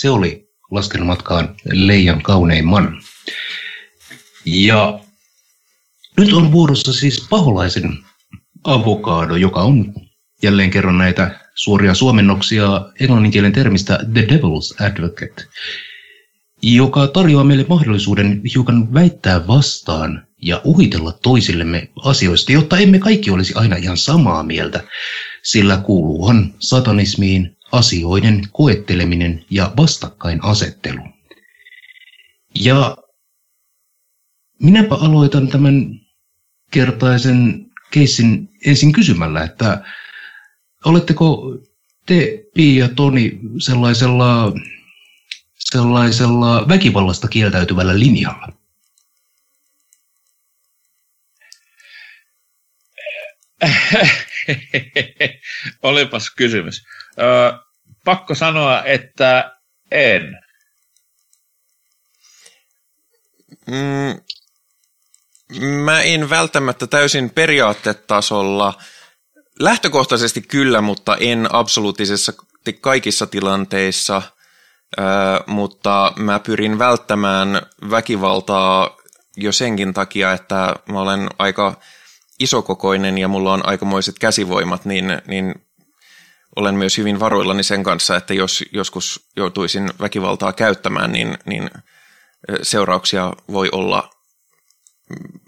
Se oli laskelmatkaan Leijan kauneimman. Ja nyt on vuorossa siis paholaisen avokaado, joka on jälleen kerran näitä suoria suomennoksia englanninkielen termistä The Devil's Advocate, joka tarjoaa meille mahdollisuuden hiukan väittää vastaan ja uhitella toisillemme asioista, jotta emme kaikki olisi aina ihan samaa mieltä, sillä kuuluuhan satanismiin asioiden koetteleminen ja vastakkainasettelu. Ja minäpä aloitan tämän kertaisen keissin ensin kysymällä, että oletteko te, Pia ja Toni, sellaisella, sellaisella väkivallasta kieltäytyvällä linjalla? Olipas kysymys. Pakko sanoa, että en. Mm, mä en välttämättä täysin periaatetasolla, lähtökohtaisesti kyllä, mutta en absoluuttisessa kaikissa tilanteissa, mutta mä pyrin välttämään väkivaltaa jo senkin takia, että mä olen aika isokokoinen ja mulla on aikamoiset käsivoimat, niin, niin olen myös hyvin varuillani sen kanssa, että jos joskus joutuisin väkivaltaa käyttämään, niin, niin seurauksia voi olla mm,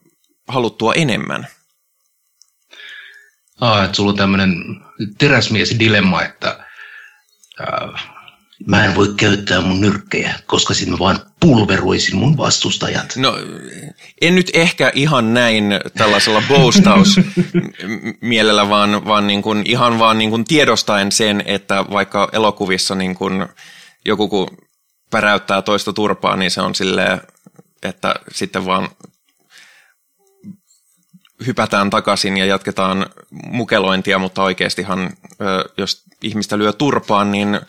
haluttua enemmän. Ah, että sulla on tämmöinen teräsmies-dilemma, että äh, mä en voi käyttää mun nyrkkejä, koska sitten mä vaan pulveroisin mun vastustajat. No, en nyt ehkä ihan näin tällaisella boastaus mielellä, vaan, vaan niin kuin, ihan vaan niin kuin tiedostaen sen, että vaikka elokuvissa niin kuin joku kun päräyttää toista turpaa, niin se on silleen, että sitten vaan hypätään takaisin ja jatketaan mukelointia, mutta oikeastihan, jos ihmistä lyö turpaan, niin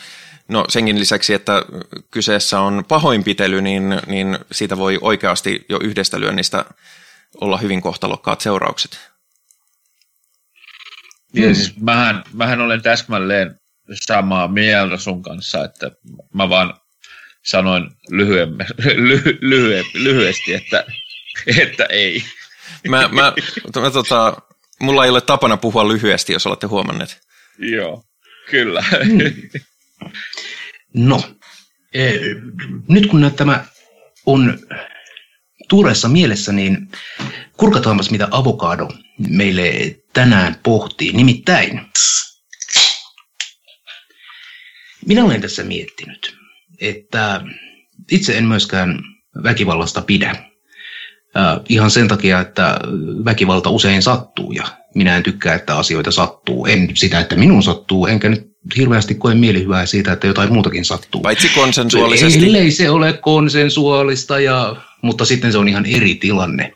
no senkin lisäksi, että kyseessä on pahoinpitely, niin, niin siitä voi oikeasti jo yhdestä lyönnistä olla hyvin kohtalokkaat seuraukset. Ja siis mähän, mähän olen täsmälleen samaa mieltä sun kanssa, että mä vaan sanoin lyhyemme, lyhy, lyhy, lyhyesti, että, että ei. Mä, mä, mä, tota, mulla ei ole tapana puhua lyhyesti, jos olette huomanneet. Joo, kyllä. Hmm. No, e, nyt kun tämä on tuoreessa mielessä, niin kurkataanpas mitä avokado meille tänään pohtii. Nimittäin, minä olen tässä miettinyt, että itse en myöskään väkivallasta pidä. ihan sen takia, että väkivalta usein sattuu ja minä en tykkää, että asioita sattuu. En sitä, että minun sattuu, enkä nyt hirveästi koe mielihyvää siitä, että jotain muutakin sattuu. Paitsi konsensuaalisesti. Ellei se ole konsensuaalista, ja, mutta sitten se on ihan eri tilanne.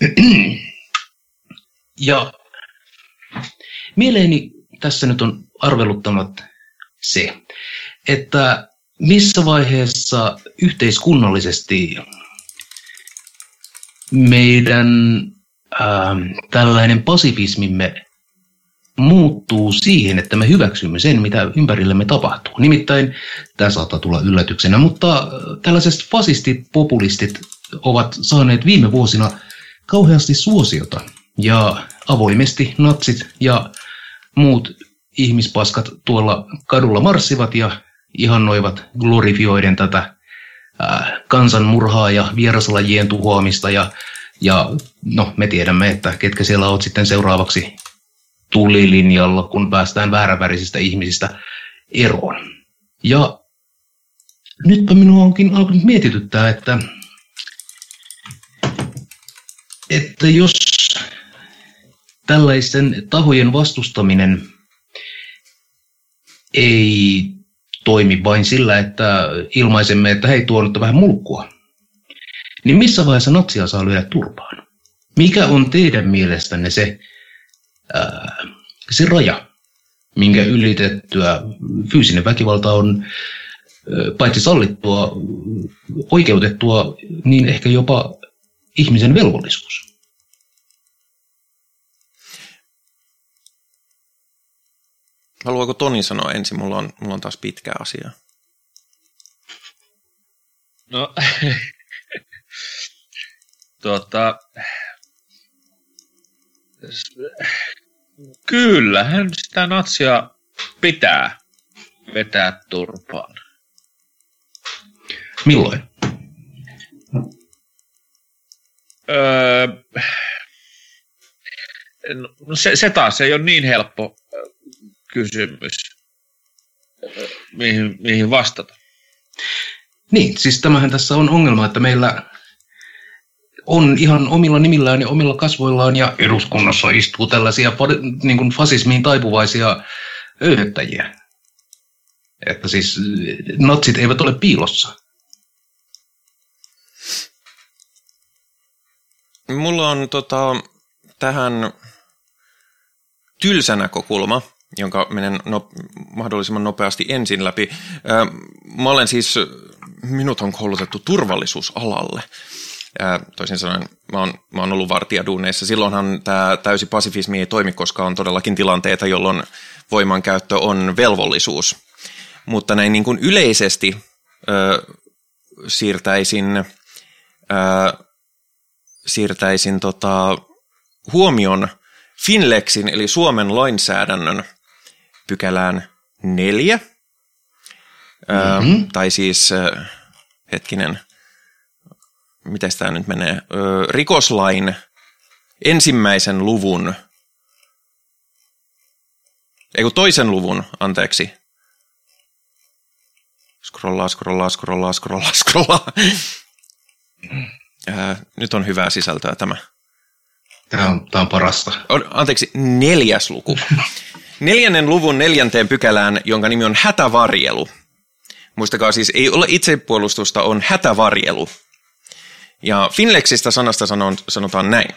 Ja mieleeni tässä nyt on arveluttanut se, että missä vaiheessa yhteiskunnallisesti meidän ää, tällainen pasifismimme muuttuu siihen, että me hyväksymme sen, mitä ympärillemme tapahtuu. Nimittäin, tämä saattaa tulla yllätyksenä, mutta tällaiset fasistit, populistit ovat saaneet viime vuosina kauheasti suosiota. Ja avoimesti natsit ja muut ihmispaskat tuolla kadulla marssivat ja ihannoivat glorifioiden tätä kansanmurhaa ja vieraslajien tuhoamista ja, ja no, me tiedämme, että ketkä siellä ovat sitten seuraavaksi tulilinjalla, kun päästään väärävärisistä ihmisistä eroon. Ja nytpä minua onkin alkanut mietityttää, että, että jos tällaisten tahojen vastustaminen ei toimi vain sillä, että ilmaisemme, että hei tuo nyt vähän mulkkua, niin missä vaiheessa natsia saa lyödä turpaan? Mikä on teidän mielestänne se se raja, minkä ylitettyä fyysinen väkivalta on paitsi sallittua, oikeutettua, niin ehkä jopa ihmisen velvollisuus. Haluaako Toni sanoa ensin? Mulla on, mulla on taas pitkä asia. No, tuota, Kyllähän sitä natsia pitää vetää turpaan. Milloin? Öö, no se, se taas ei ole niin helppo kysymys, mihin, mihin vastata. Niin, siis tämähän tässä on ongelma, että meillä on ihan omilla nimillään ja omilla kasvoillaan ja eduskunnassa istuu tällaisia niin kuin fasismiin taipuvaisia öyhöttäjiä. Että siis natsit eivät ole piilossa. Mulla on tota, tähän tylsä näkökulma, jonka menen no, mahdollisimman nopeasti ensin läpi. Mä olen siis, minut on koulutettu turvallisuusalalle toisin sanoen mä oon, mä oon ollut vartijaduuneissa. Silloinhan tämä täysi pasifismi ei toimi, koska on todellakin tilanteita, jolloin voimankäyttö on velvollisuus. Mutta näin niin kuin yleisesti ö, siirtäisin, ö, siirtäisin tota, huomion Finlexin eli Suomen lainsäädännön pykälään neljä. Mm-hmm. Ö, tai siis, ö, hetkinen, miten tämä nyt menee, rikoslain ensimmäisen luvun, ei kun toisen luvun, anteeksi. Scrollaa, scrollaa, scrollaa, scrollaa, scrollaa. Ää, nyt on hyvää sisältöä tämä. Tämä on, tämä on parasta. On, anteeksi, neljäs luku. Neljännen luvun neljänteen pykälään, jonka nimi on hätävarjelu. Muistakaa siis, ei ole itsepuolustusta, on hätävarjelu. Ja Finlexistä sanasta sanotaan näin.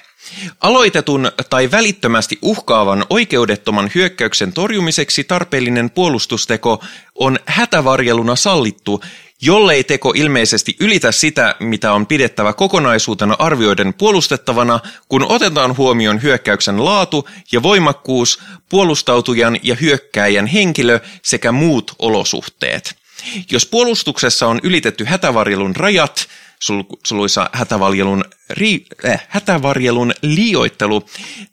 Aloitetun tai välittömästi uhkaavan oikeudettoman hyökkäyksen torjumiseksi tarpeellinen puolustusteko on hätävarjeluna sallittu, jollei teko ilmeisesti ylitä sitä, mitä on pidettävä kokonaisuutena arvioiden puolustettavana, kun otetaan huomioon hyökkäyksen laatu ja voimakkuus, puolustautujan ja hyökkääjän henkilö sekä muut olosuhteet. Jos puolustuksessa on ylitetty hätävarjelun rajat, suluissa hätävarjelun, ri, äh, hätävarjelun liioittelu.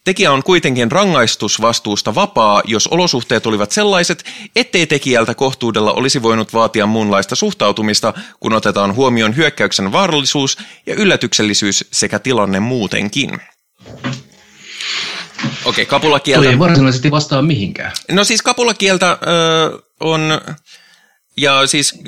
Tekijä on kuitenkin rangaistusvastuusta vapaa, jos olosuhteet olivat sellaiset, ettei tekijältä kohtuudella olisi voinut vaatia muunlaista suhtautumista, kun otetaan huomioon hyökkäyksen vaarallisuus ja yllätyksellisyys sekä tilanne muutenkin. Okei, okay, kapulakieltä... Toi ei varsinaisesti vastaa mihinkään. No siis kapulakieltä ö, on ja siis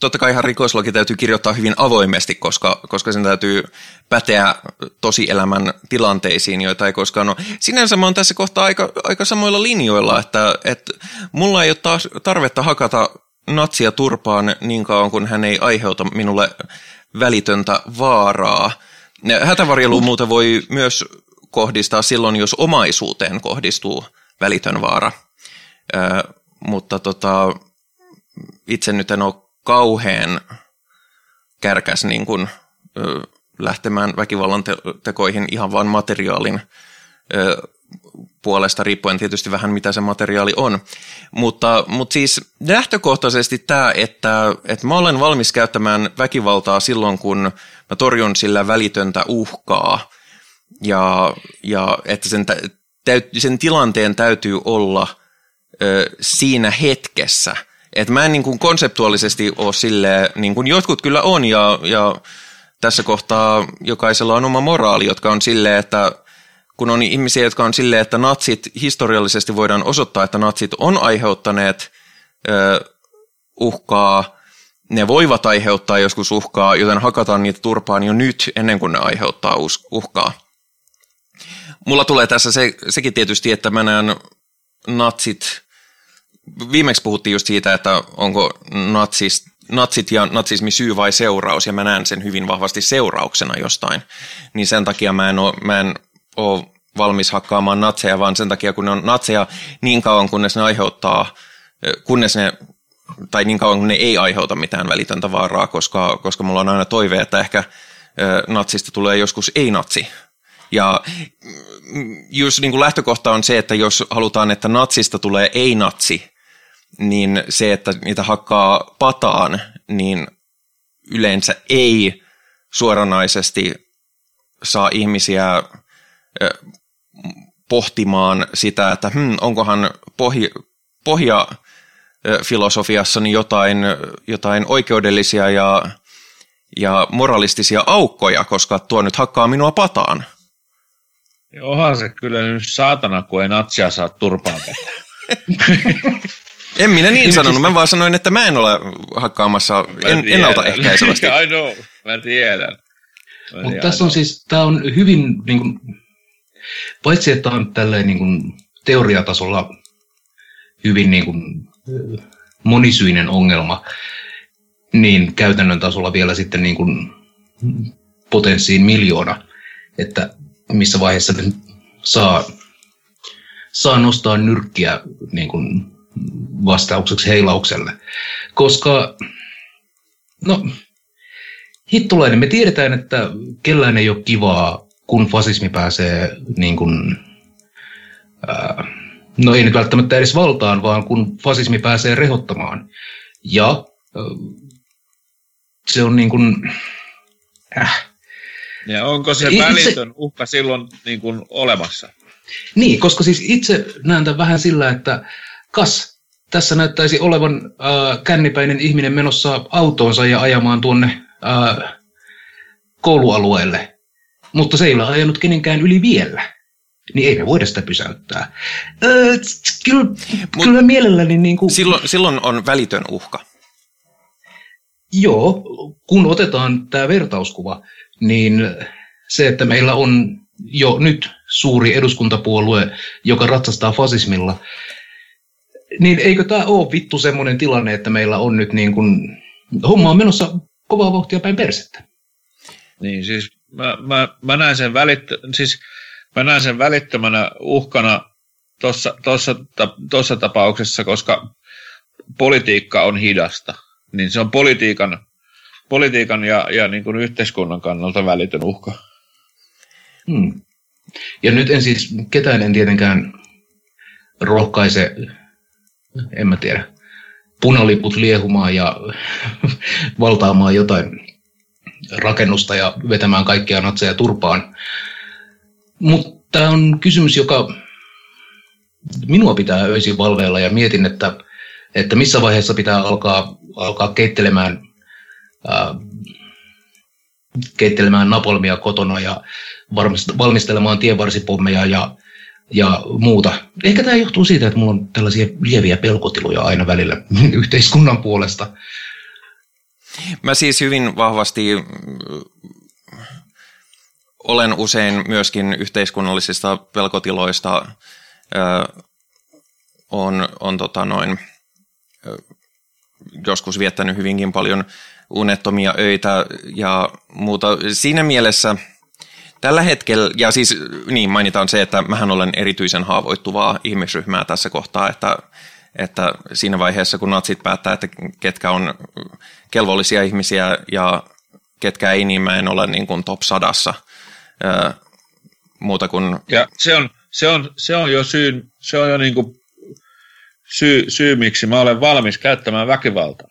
totta kai ihan rikoslaki täytyy kirjoittaa hyvin avoimesti, koska, koska sen täytyy päteä tosielämän tilanteisiin, joita ei koskaan ole. Sinänsä mä oon tässä kohtaa aika, aika samoilla linjoilla, että, että mulla ei ole taas tarvetta hakata natsia turpaan niin kauan, kun hän ei aiheuta minulle välitöntä vaaraa. Hätävarjelu muuten voi myös kohdistaa silloin, jos omaisuuteen kohdistuu välitön vaara. Ö, mutta tota, itse nyt en ole kauhean kärkäs niin kuin, ö, lähtemään väkivallan te- tekoihin ihan vain materiaalin ö, puolesta, riippuen tietysti vähän mitä se materiaali on. Mutta, mutta siis lähtökohtaisesti tämä, että, että mä olen valmis käyttämään väkivaltaa silloin, kun mä torjun sillä välitöntä uhkaa. Ja, ja että sen, täyt, sen tilanteen täytyy olla ö, siinä hetkessä – et mä en niin kuin konseptuaalisesti ole silleen, niin kuin jotkut kyllä on ja, ja tässä kohtaa jokaisella on oma moraali, jotka on silleen, että kun on ihmisiä, jotka on silleen, että natsit historiallisesti voidaan osoittaa, että natsit on aiheuttaneet ö, uhkaa, ne voivat aiheuttaa joskus uhkaa, joten hakataan niitä turpaan jo nyt ennen kuin ne aiheuttaa uhkaa. Mulla tulee tässä se, sekin tietysti, että mä näen natsit viimeksi puhuttiin just siitä, että onko natsist, natsit ja natsismi syy vai seuraus, ja mä näen sen hyvin vahvasti seurauksena jostain. Niin sen takia mä en ole, valmis hakkaamaan natseja, vaan sen takia, kun ne on natseja niin kauan, kunnes ne aiheuttaa, kunnes ne tai niin kauan kun ne ei aiheuta mitään välitöntä vaaraa, koska, koska mulla on aina toive, että ehkä natsista tulee joskus ei-natsi. Ja just niin kuin lähtökohta on se, että jos halutaan, että natsista tulee ei-natsi, niin se, että niitä hakkaa pataan, niin yleensä ei suoranaisesti saa ihmisiä pohtimaan sitä, että hmm, onkohan pohja, pohja filosofiassani jotain, jotain oikeudellisia ja, ja moralistisia aukkoja, koska tuo nyt hakkaa minua pataan. Onhan se kyllä nyt saatana, kun ei natsia saa turpaan En minä niin sanonut, mä vaan sanoin, että mä en ole hakkaamassa en, ennaltaehkäisevästi. I know, mä tiedän. Mutta tässä on siis, tämä on hyvin, niin kuin, paitsi että on tälleen niin kuin, teoriatasolla hyvin niin kuin, monisyinen ongelma, niin käytännön tasolla vielä sitten niin kuin, potenssiin miljoona, että missä vaiheessa saa, saa nostaa nyrkkiä niin kuin, vastaukseksi heilaukselle. Koska, no, hittulainen, me tiedetään, että kellään ei ole kivaa kun fasismi pääsee niin kuin, ää, no ei nyt välttämättä edes valtaan, vaan kun fasismi pääsee rehottamaan. Ja ää, se on niin kuin, äh. Ja onko se itse, välitön uhka silloin niin kuin olemassa? Niin, koska siis itse näen tämän vähän sillä, että kas, tässä näyttäisi olevan äh, kännipäinen ihminen menossa autoonsa ja ajamaan tuonne äh, koulualueelle, mutta se ei ole ajanut kenenkään yli vielä. Niin ei me voida sitä pysäyttää. Öö, kyllä, Mut kyllä mielelläni... Niin kuin... silloin, silloin on välitön uhka. Joo, kun otetaan tämä vertauskuva, niin se, että meillä on jo nyt suuri eduskuntapuolue, joka ratsastaa fasismilla, niin eikö tämä ole vittu semmoinen tilanne, että meillä on nyt niin kuin, homma on menossa kovaa vauhtia päin persettä? Niin, siis mä, mä, mä näen sen välittö, siis mä näen sen välittömänä uhkana tuossa tossa, tossa tapauksessa, koska politiikka on hidasta. Niin se on politiikan, politiikan ja, ja niin kuin yhteiskunnan kannalta välitön uhka. Hmm. Ja nyt en siis ketään en tietenkään rohkaise, en mä tiedä, punaliput liehumaan ja valtaamaan jotain rakennusta ja vetämään kaikkia natseja turpaan. Mutta tämä on kysymys, joka minua pitää öisin valveilla ja mietin, että, että missä vaiheessa pitää alkaa, alkaa keittelemään, ää, keittelemään napolmia kotona ja valmistelemaan tienvarsipommeja ja, ja muuta. Ehkä tämä johtuu siitä, että mulla on tällaisia lieviä pelkotiloja aina välillä yhteiskunnan puolesta. Mä siis hyvin vahvasti olen usein myöskin yhteiskunnallisista pelkotiloista ö, on, on tota noin, joskus viettänyt hyvinkin paljon unettomia öitä ja muuta. Siinä mielessä tällä hetkellä, ja siis niin mainitaan se, että mähän olen erityisen haavoittuvaa ihmisryhmää tässä kohtaa, että, että siinä vaiheessa kun natsit päättää, että ketkä on kelvollisia ihmisiä ja ketkä ei, niin mä en ole niin kuin top sadassa ää, muuta kuin... Ja se on, se on, se on jo syy, se on jo niin kuin syy, syy, miksi mä olen valmis käyttämään väkivaltaa.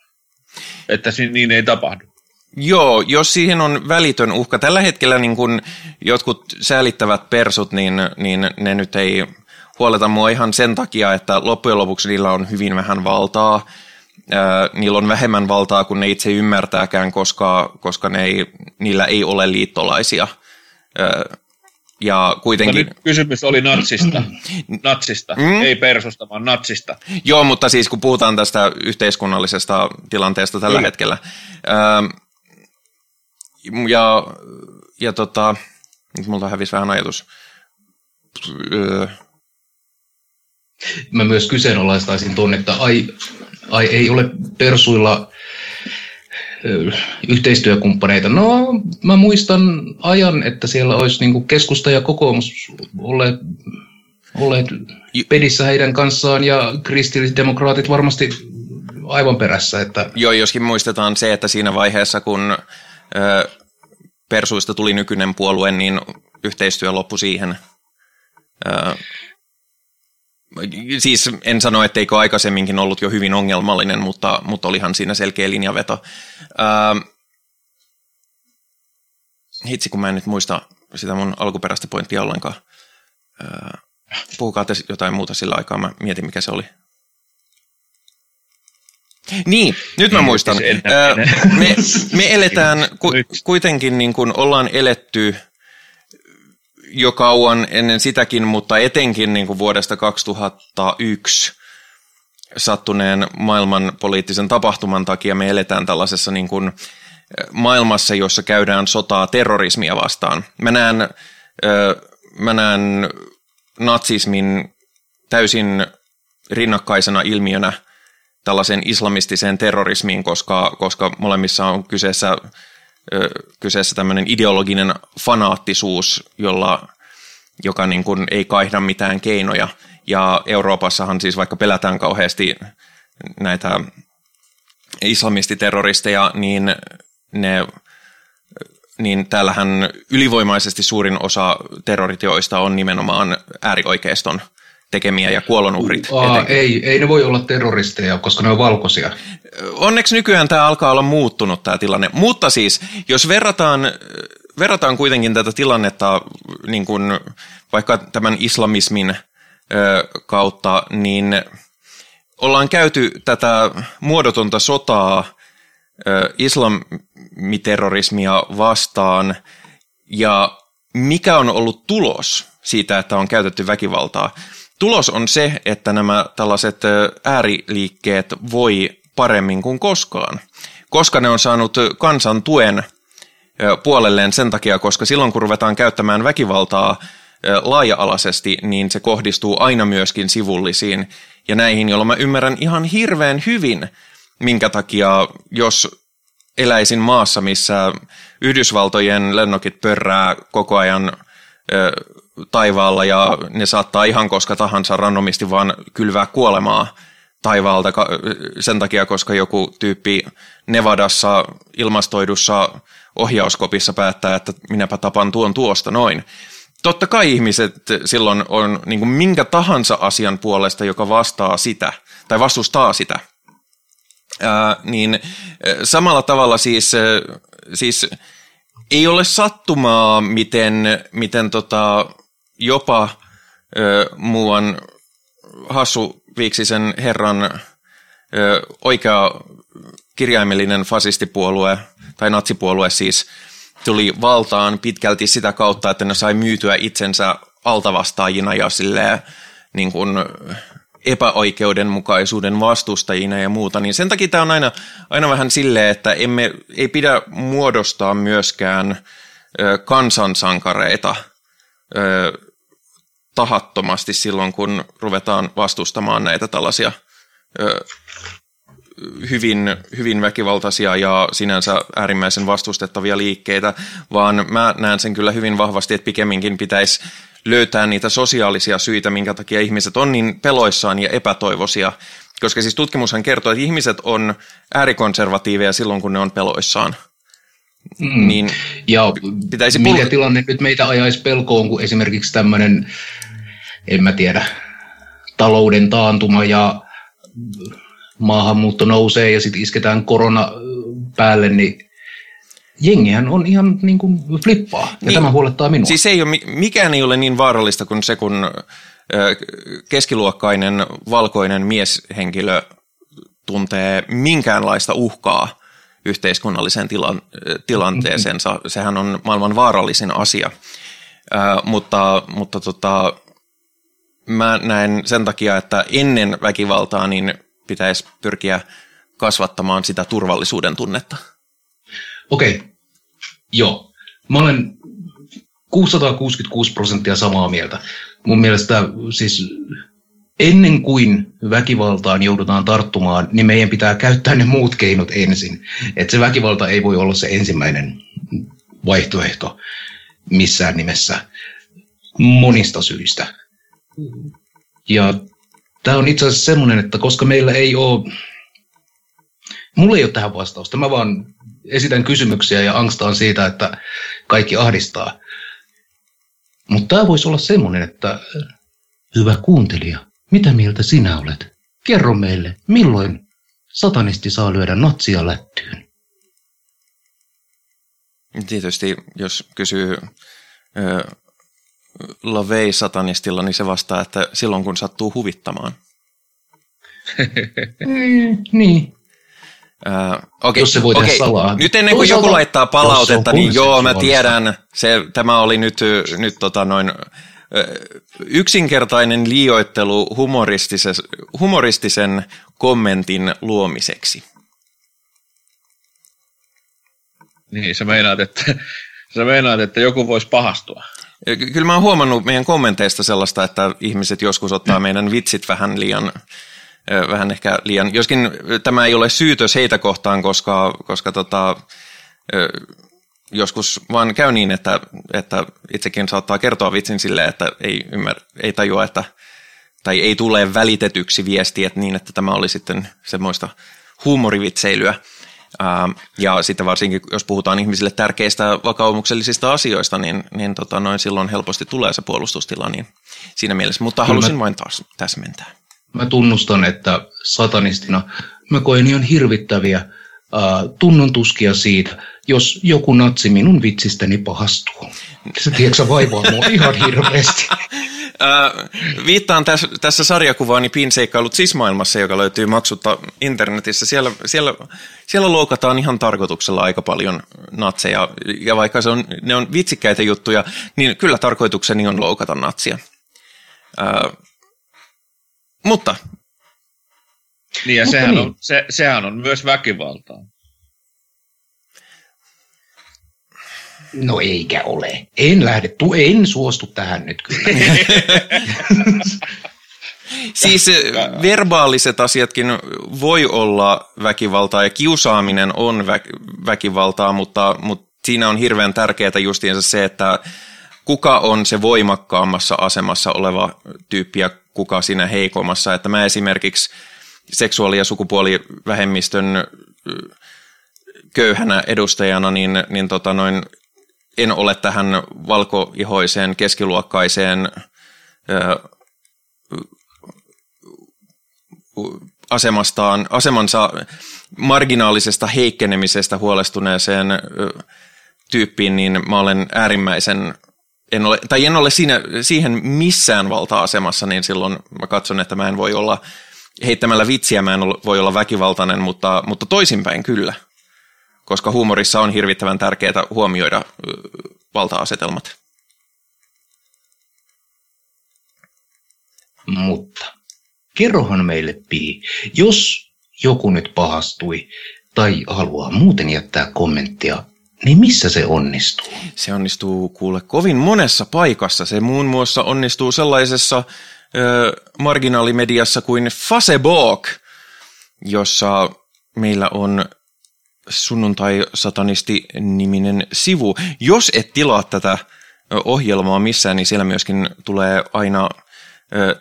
Että niin ei tapahdu. Joo, jos siihen on välitön uhka. Tällä hetkellä niin kun jotkut säälittävät persut, niin, niin ne nyt ei huoleta mua ihan sen takia, että loppujen lopuksi niillä on hyvin vähän valtaa. niillä on vähemmän valtaa kuin ne itse ymmärtääkään, koska, koska ne ei, niillä ei ole liittolaisia. ja kuitenkin... No kysymys oli natsista, natsista mm? ei persusta, vaan natsista. Joo, mutta siis kun puhutaan tästä yhteiskunnallisesta tilanteesta tällä Kyllä. hetkellä. Ja, ja tota, nyt multa hävisi vähän ajatus. Mä myös kyseenalaistaisin tuonne, että ai, ai ei ole persuilla yhteistyökumppaneita. No, mä muistan ajan, että siellä olisi niin keskusta ja kokoomus olleet, olleet pedissä heidän kanssaan ja kristillisdemokraatit varmasti aivan perässä. Että... Joo, joskin muistetaan se, että siinä vaiheessa, kun Persuista tuli nykyinen puolue, niin yhteistyö loppui siihen. Siis en sano, etteikö aikaisemminkin ollut jo hyvin ongelmallinen, mutta, mutta olihan siinä selkeä linjaveto. Hitsi, kun mä en nyt muista sitä mun alkuperäistä pointtia ollenkaan. Puhukaa te jotain muuta sillä aikaa, mä mietin mikä se oli. Niin, nyt mä muistan. Me, me eletään ku, kuitenkin niin kuin ollaan eletty jo kauan ennen sitäkin, mutta etenkin niin kuin vuodesta 2001 sattuneen maailman poliittisen tapahtuman takia me eletään tällaisessa niin kuin maailmassa, jossa käydään sotaa terrorismia vastaan. Mä näen, mä näen natsismin täysin rinnakkaisena ilmiönä – tällaisen islamistiseen terrorismiin, koska, koska molemmissa on kyseessä, kyseessä tämmöinen ideologinen fanaattisuus, jolla, joka niin kuin ei kaihda mitään keinoja. Ja Euroopassahan siis vaikka pelätään kauheasti näitä islamistiterroristeja, niin ne niin täällähän ylivoimaisesti suurin osa terroriteoista on nimenomaan äärioikeiston tekemiä ja kuolonuhrit. Aa, ei, ei ne voi olla terroristeja, koska ne on valkoisia. Onneksi nykyään tämä alkaa olla muuttunut tämä tilanne. Mutta siis, jos verrataan, verrataan kuitenkin tätä tilannetta niin kuin vaikka tämän islamismin ö, kautta, niin ollaan käyty tätä muodotonta sotaa ö, islamiterrorismia vastaan, ja mikä on ollut tulos siitä, että on käytetty väkivaltaa? Tulos on se, että nämä tällaiset ääriliikkeet voi paremmin kuin koskaan, koska ne on saanut kansan tuen puolelleen sen takia, koska silloin kun ruvetaan käyttämään väkivaltaa laaja-alaisesti, niin se kohdistuu aina myöskin sivullisiin ja näihin, jolloin mä ymmärrän ihan hirveän hyvin, minkä takia jos eläisin maassa, missä Yhdysvaltojen lennokit pörrää koko ajan taivaalla ja ne saattaa ihan koska tahansa randomisti vaan kylvää kuolemaa taivaalta sen takia, koska joku tyyppi Nevadassa ilmastoidussa ohjauskopissa päättää, että minäpä tapan tuon tuosta noin. Totta kai ihmiset silloin on niin kuin minkä tahansa asian puolesta, joka vastaa sitä tai vastustaa sitä. Ää, niin samalla tavalla siis, siis ei ole sattumaa, miten, miten tota, jopa ö, muuan hassu Viiksisen herran ö, oikea kirjaimellinen fasistipuolue, tai natsipuolue siis, tuli valtaan pitkälti sitä kautta, että ne sai myytyä itsensä altavastaajina ja silleen, niin kuin epäoikeudenmukaisuuden vastustajina ja muuta, niin sen takia tämä on aina, aina vähän silleen, että emme, ei pidä muodostaa myöskään ö, kansansankareita. Ö, tahattomasti silloin, kun ruvetaan vastustamaan näitä tällaisia ö, hyvin, hyvin väkivaltaisia ja sinänsä äärimmäisen vastustettavia liikkeitä, vaan mä näen sen kyllä hyvin vahvasti, että pikemminkin pitäisi löytää niitä sosiaalisia syitä, minkä takia ihmiset on niin peloissaan ja epätoivoisia. Koska siis tutkimushan kertoo, että ihmiset on äärikonservatiiveja silloin, kun ne on peloissaan. Mm. Niin ja pitäisi mikä pul- tilanne nyt meitä ajaisi pelkoon, kun esimerkiksi tämmöinen, en mä tiedä, talouden taantuma ja maahanmuutto nousee ja sitten isketään korona päälle, niin jengihän on ihan niin kuin flippaa, ja niin, tämä huolettaa minua. Siis ei ole, mikään ei ole niin vaarallista kuin se, kun keskiluokkainen valkoinen mieshenkilö tuntee minkäänlaista uhkaa yhteiskunnalliseen tilan, tilanteeseensa. Mm-hmm. Sehän on maailman vaarallisin asia. Äh, mutta mutta tota, mä näen sen takia, että ennen väkivaltaa niin pitäisi pyrkiä kasvattamaan sitä turvallisuuden tunnetta. Okei, okay. joo. Mä olen 666 prosenttia samaa mieltä. Mun mielestä siis ennen kuin väkivaltaan joudutaan tarttumaan, niin meidän pitää käyttää ne muut keinot ensin. Että se väkivalta ei voi olla se ensimmäinen vaihtoehto missään nimessä monista syistä. Ja tämä on itse asiassa semmoinen, että koska meillä ei ole, mulla ei ole tähän vastausta, mä vaan esitän kysymyksiä ja angstaan siitä, että kaikki ahdistaa. Mutta tämä voisi olla semmoinen, että hyvä kuuntelija, mitä mieltä sinä olet? Kerro meille, milloin satanisti saa lyödä natsia lättyyn? Tietysti, jos kysyy ö, Lavei satanistilla, niin se vastaa, että silloin kun sattuu huvittamaan. mm, niin. Uh, okay, Jos se okay. salaa. Nyt ennen kuin joku laittaa palautetta, niin joo, mä tiedän, se, tämä oli nyt, nyt tota noin, yksinkertainen liioittelu humoristisen kommentin luomiseksi. Niin, sä meinaat, että, sä meinaat, että joku voisi pahastua. Kyllä mä oon huomannut meidän kommenteista sellaista, että ihmiset joskus ottaa meidän vitsit vähän liian vähän ehkä liian, joskin tämä ei ole syytös heitä kohtaan, koska, koska tota, joskus vaan käy niin, että, että itsekin saattaa kertoa vitsin silleen, että ei, ymmär, ei tajua, että, tai ei tule välitetyksi viesti, että niin, että tämä oli sitten semmoista huumorivitseilyä. Ää, ja sitten varsinkin, jos puhutaan ihmisille tärkeistä vakaumuksellisista asioista, niin, niin tota, noin silloin helposti tulee se puolustustila niin siinä mielessä. Mutta halusin vain taas täsmentää. Mä tunnustan, että satanistina mä koen ihan hirvittäviä tunnon tuskia siitä, jos joku natsi minun vitsistäni pahastuu. Se tiedätkö, vaivaa mua ihan hirveästi. Äh, viittaan tässä, tässä sarjakuvaani Pinseikkailut sismaailmassa, joka löytyy maksutta internetissä. Siellä, siellä, siellä loukataan ihan tarkoituksella aika paljon natseja, ja vaikka se on, ne on vitsikkäitä juttuja, niin kyllä tarkoitukseni on loukata natsia. Äh, mutta... Niin ja Mutta sehän, niin. On, se, sehän on myös väkivaltaa. No eikä ole. En lähde, tu, en suostu tähän nyt kyllä. Siis äh, verbaaliset asiatkin voi olla väkivaltaa ja kiusaaminen on vä- väkivaltaa, mutta, mutta siinä on hirveän tärkeää justiinsa se, että kuka on se voimakkaammassa asemassa oleva tyyppi ja kuka siinä heikommassa. Että mä esimerkiksi seksuaali- ja sukupuolivähemmistön köyhänä edustajana, niin, niin tota noin, en ole tähän valkoihoiseen keskiluokkaiseen ö, asemastaan, asemansa marginaalisesta heikkenemisestä huolestuneeseen ö, tyyppiin, niin mä olen äärimmäisen, en ole, tai en ole siinä, siihen missään valta-asemassa, niin silloin mä katson, että mä en voi olla, heittämällä vitsiä mä en ole, voi olla väkivaltainen, mutta, mutta toisinpäin kyllä, koska huumorissa on hirvittävän tärkeää huomioida valta-asetelmat. Mutta kerrohan meille, Pi, jos joku nyt pahastui tai haluaa muuten jättää kommenttia, niin missä se onnistuu? Se onnistuu kuule kovin monessa paikassa. Se muun muassa onnistuu sellaisessa ö, marginaalimediassa kuin Facebook, jossa meillä on sunnuntai-satanisti-niminen sivu. Jos et tilaa tätä ohjelmaa missään, niin siellä myöskin tulee aina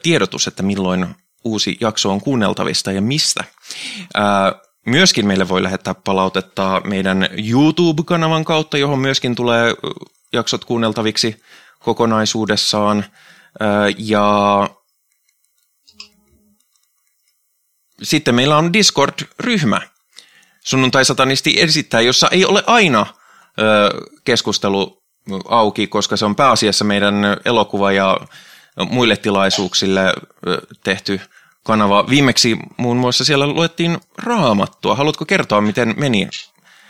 tiedotus, että milloin uusi jakso on kuunneltavista ja mistä. Myöskin meille voi lähettää palautetta meidän YouTube-kanavan kautta, johon myöskin tulee jaksot kuunneltaviksi kokonaisuudessaan. Ja sitten meillä on Discord-ryhmä, sunnuntai-satanisti esittää, jossa ei ole aina ö, keskustelu auki, koska se on pääasiassa meidän elokuva- ja muille tilaisuuksille tehty kanava. Viimeksi muun muassa siellä luettiin raamattua. Haluatko kertoa, miten meni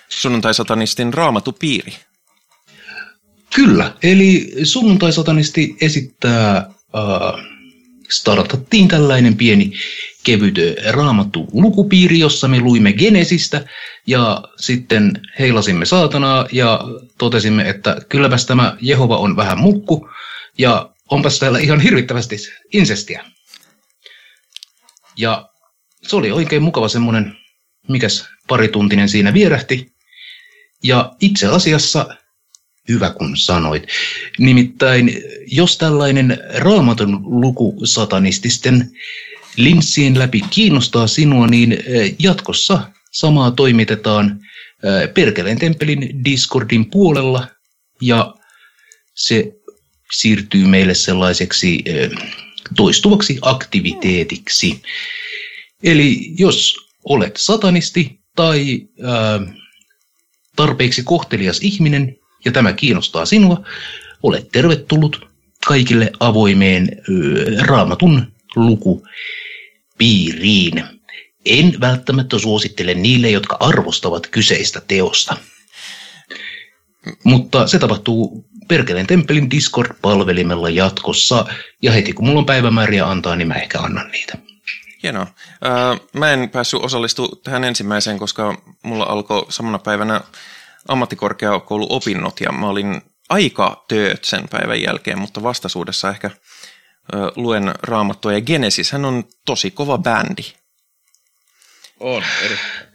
sunnuntai-satanistin raamatupiiri? Kyllä, eli sunnuntai-satanisti esittää, äh, startattiin tällainen pieni kevyt äh, raamattu lukupiiri, jossa me luimme Genesistä ja sitten heilasimme saatanaa ja totesimme, että kylläpäs tämä Jehova on vähän mukku ja onpas täällä ihan hirvittävästi insestiä. Ja se oli oikein mukava semmoinen, mikäs parituntinen siinä vierähti. Ja itse asiassa Hyvä kun sanoit. Nimittäin, jos tällainen raamatun luku satanististen linssien läpi kiinnostaa sinua, niin jatkossa samaa toimitetaan Perkeleen temppelin Discordin puolella ja se siirtyy meille sellaiseksi toistuvaksi aktiviteetiksi. Eli jos olet satanisti tai tarpeeksi kohtelias ihminen, ja tämä kiinnostaa sinua, olet tervetullut kaikille avoimeen raamatun lukupiiriin. En välttämättä suosittele niille, jotka arvostavat kyseistä teosta. Mutta se tapahtuu Perkeleen temppelin Discord-palvelimella jatkossa, ja heti kun mulla on päivämääriä antaa, niin mä ehkä annan niitä. Hienoa. Ää, Mä en päässyt osallistumaan tähän ensimmäiseen, koska mulla alkoi samana päivänä ammattikorkeakouluopinnot ja mä olin aika tööt sen päivän jälkeen, mutta vastaisuudessa ehkä luen raamattua. Ja Genesis, hän on tosi kova bändi. On, erittäin.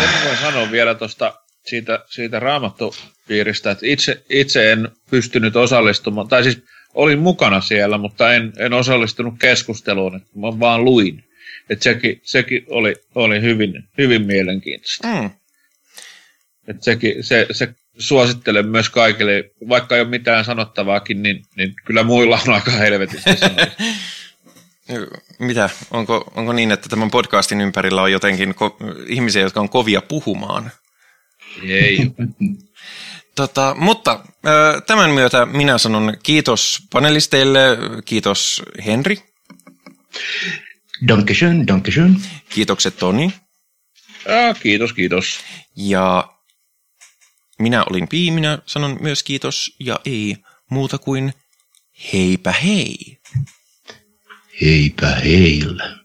Sen voin sanoa vielä tuosta siitä, siitä raamattupiiristä, että itse, itse en pystynyt osallistumaan, tai siis olin mukana siellä, mutta en, en osallistunut keskusteluun, että mä vaan luin. et sekin, sekin oli, oli hyvin, hyvin mielenkiintoista. Mm. Et sekin, se, se suosittelen myös kaikille, vaikka ei ole mitään sanottavaakin, niin, niin kyllä muilla on aika helvetisti Mitä? Onko, onko niin, että tämän podcastin ympärillä on jotenkin ko- ihmisiä, jotka on kovia puhumaan? Ei. Tota, mutta tämän myötä minä sanon kiitos panelisteille, kiitos Henri. Dankeschön, dankeschön. Kiitokset Toni. Ja, kiitos, kiitos. Ja minä olin Pii, minä sanon myös kiitos ja ei muuta kuin heipä hei. Heipä heillä.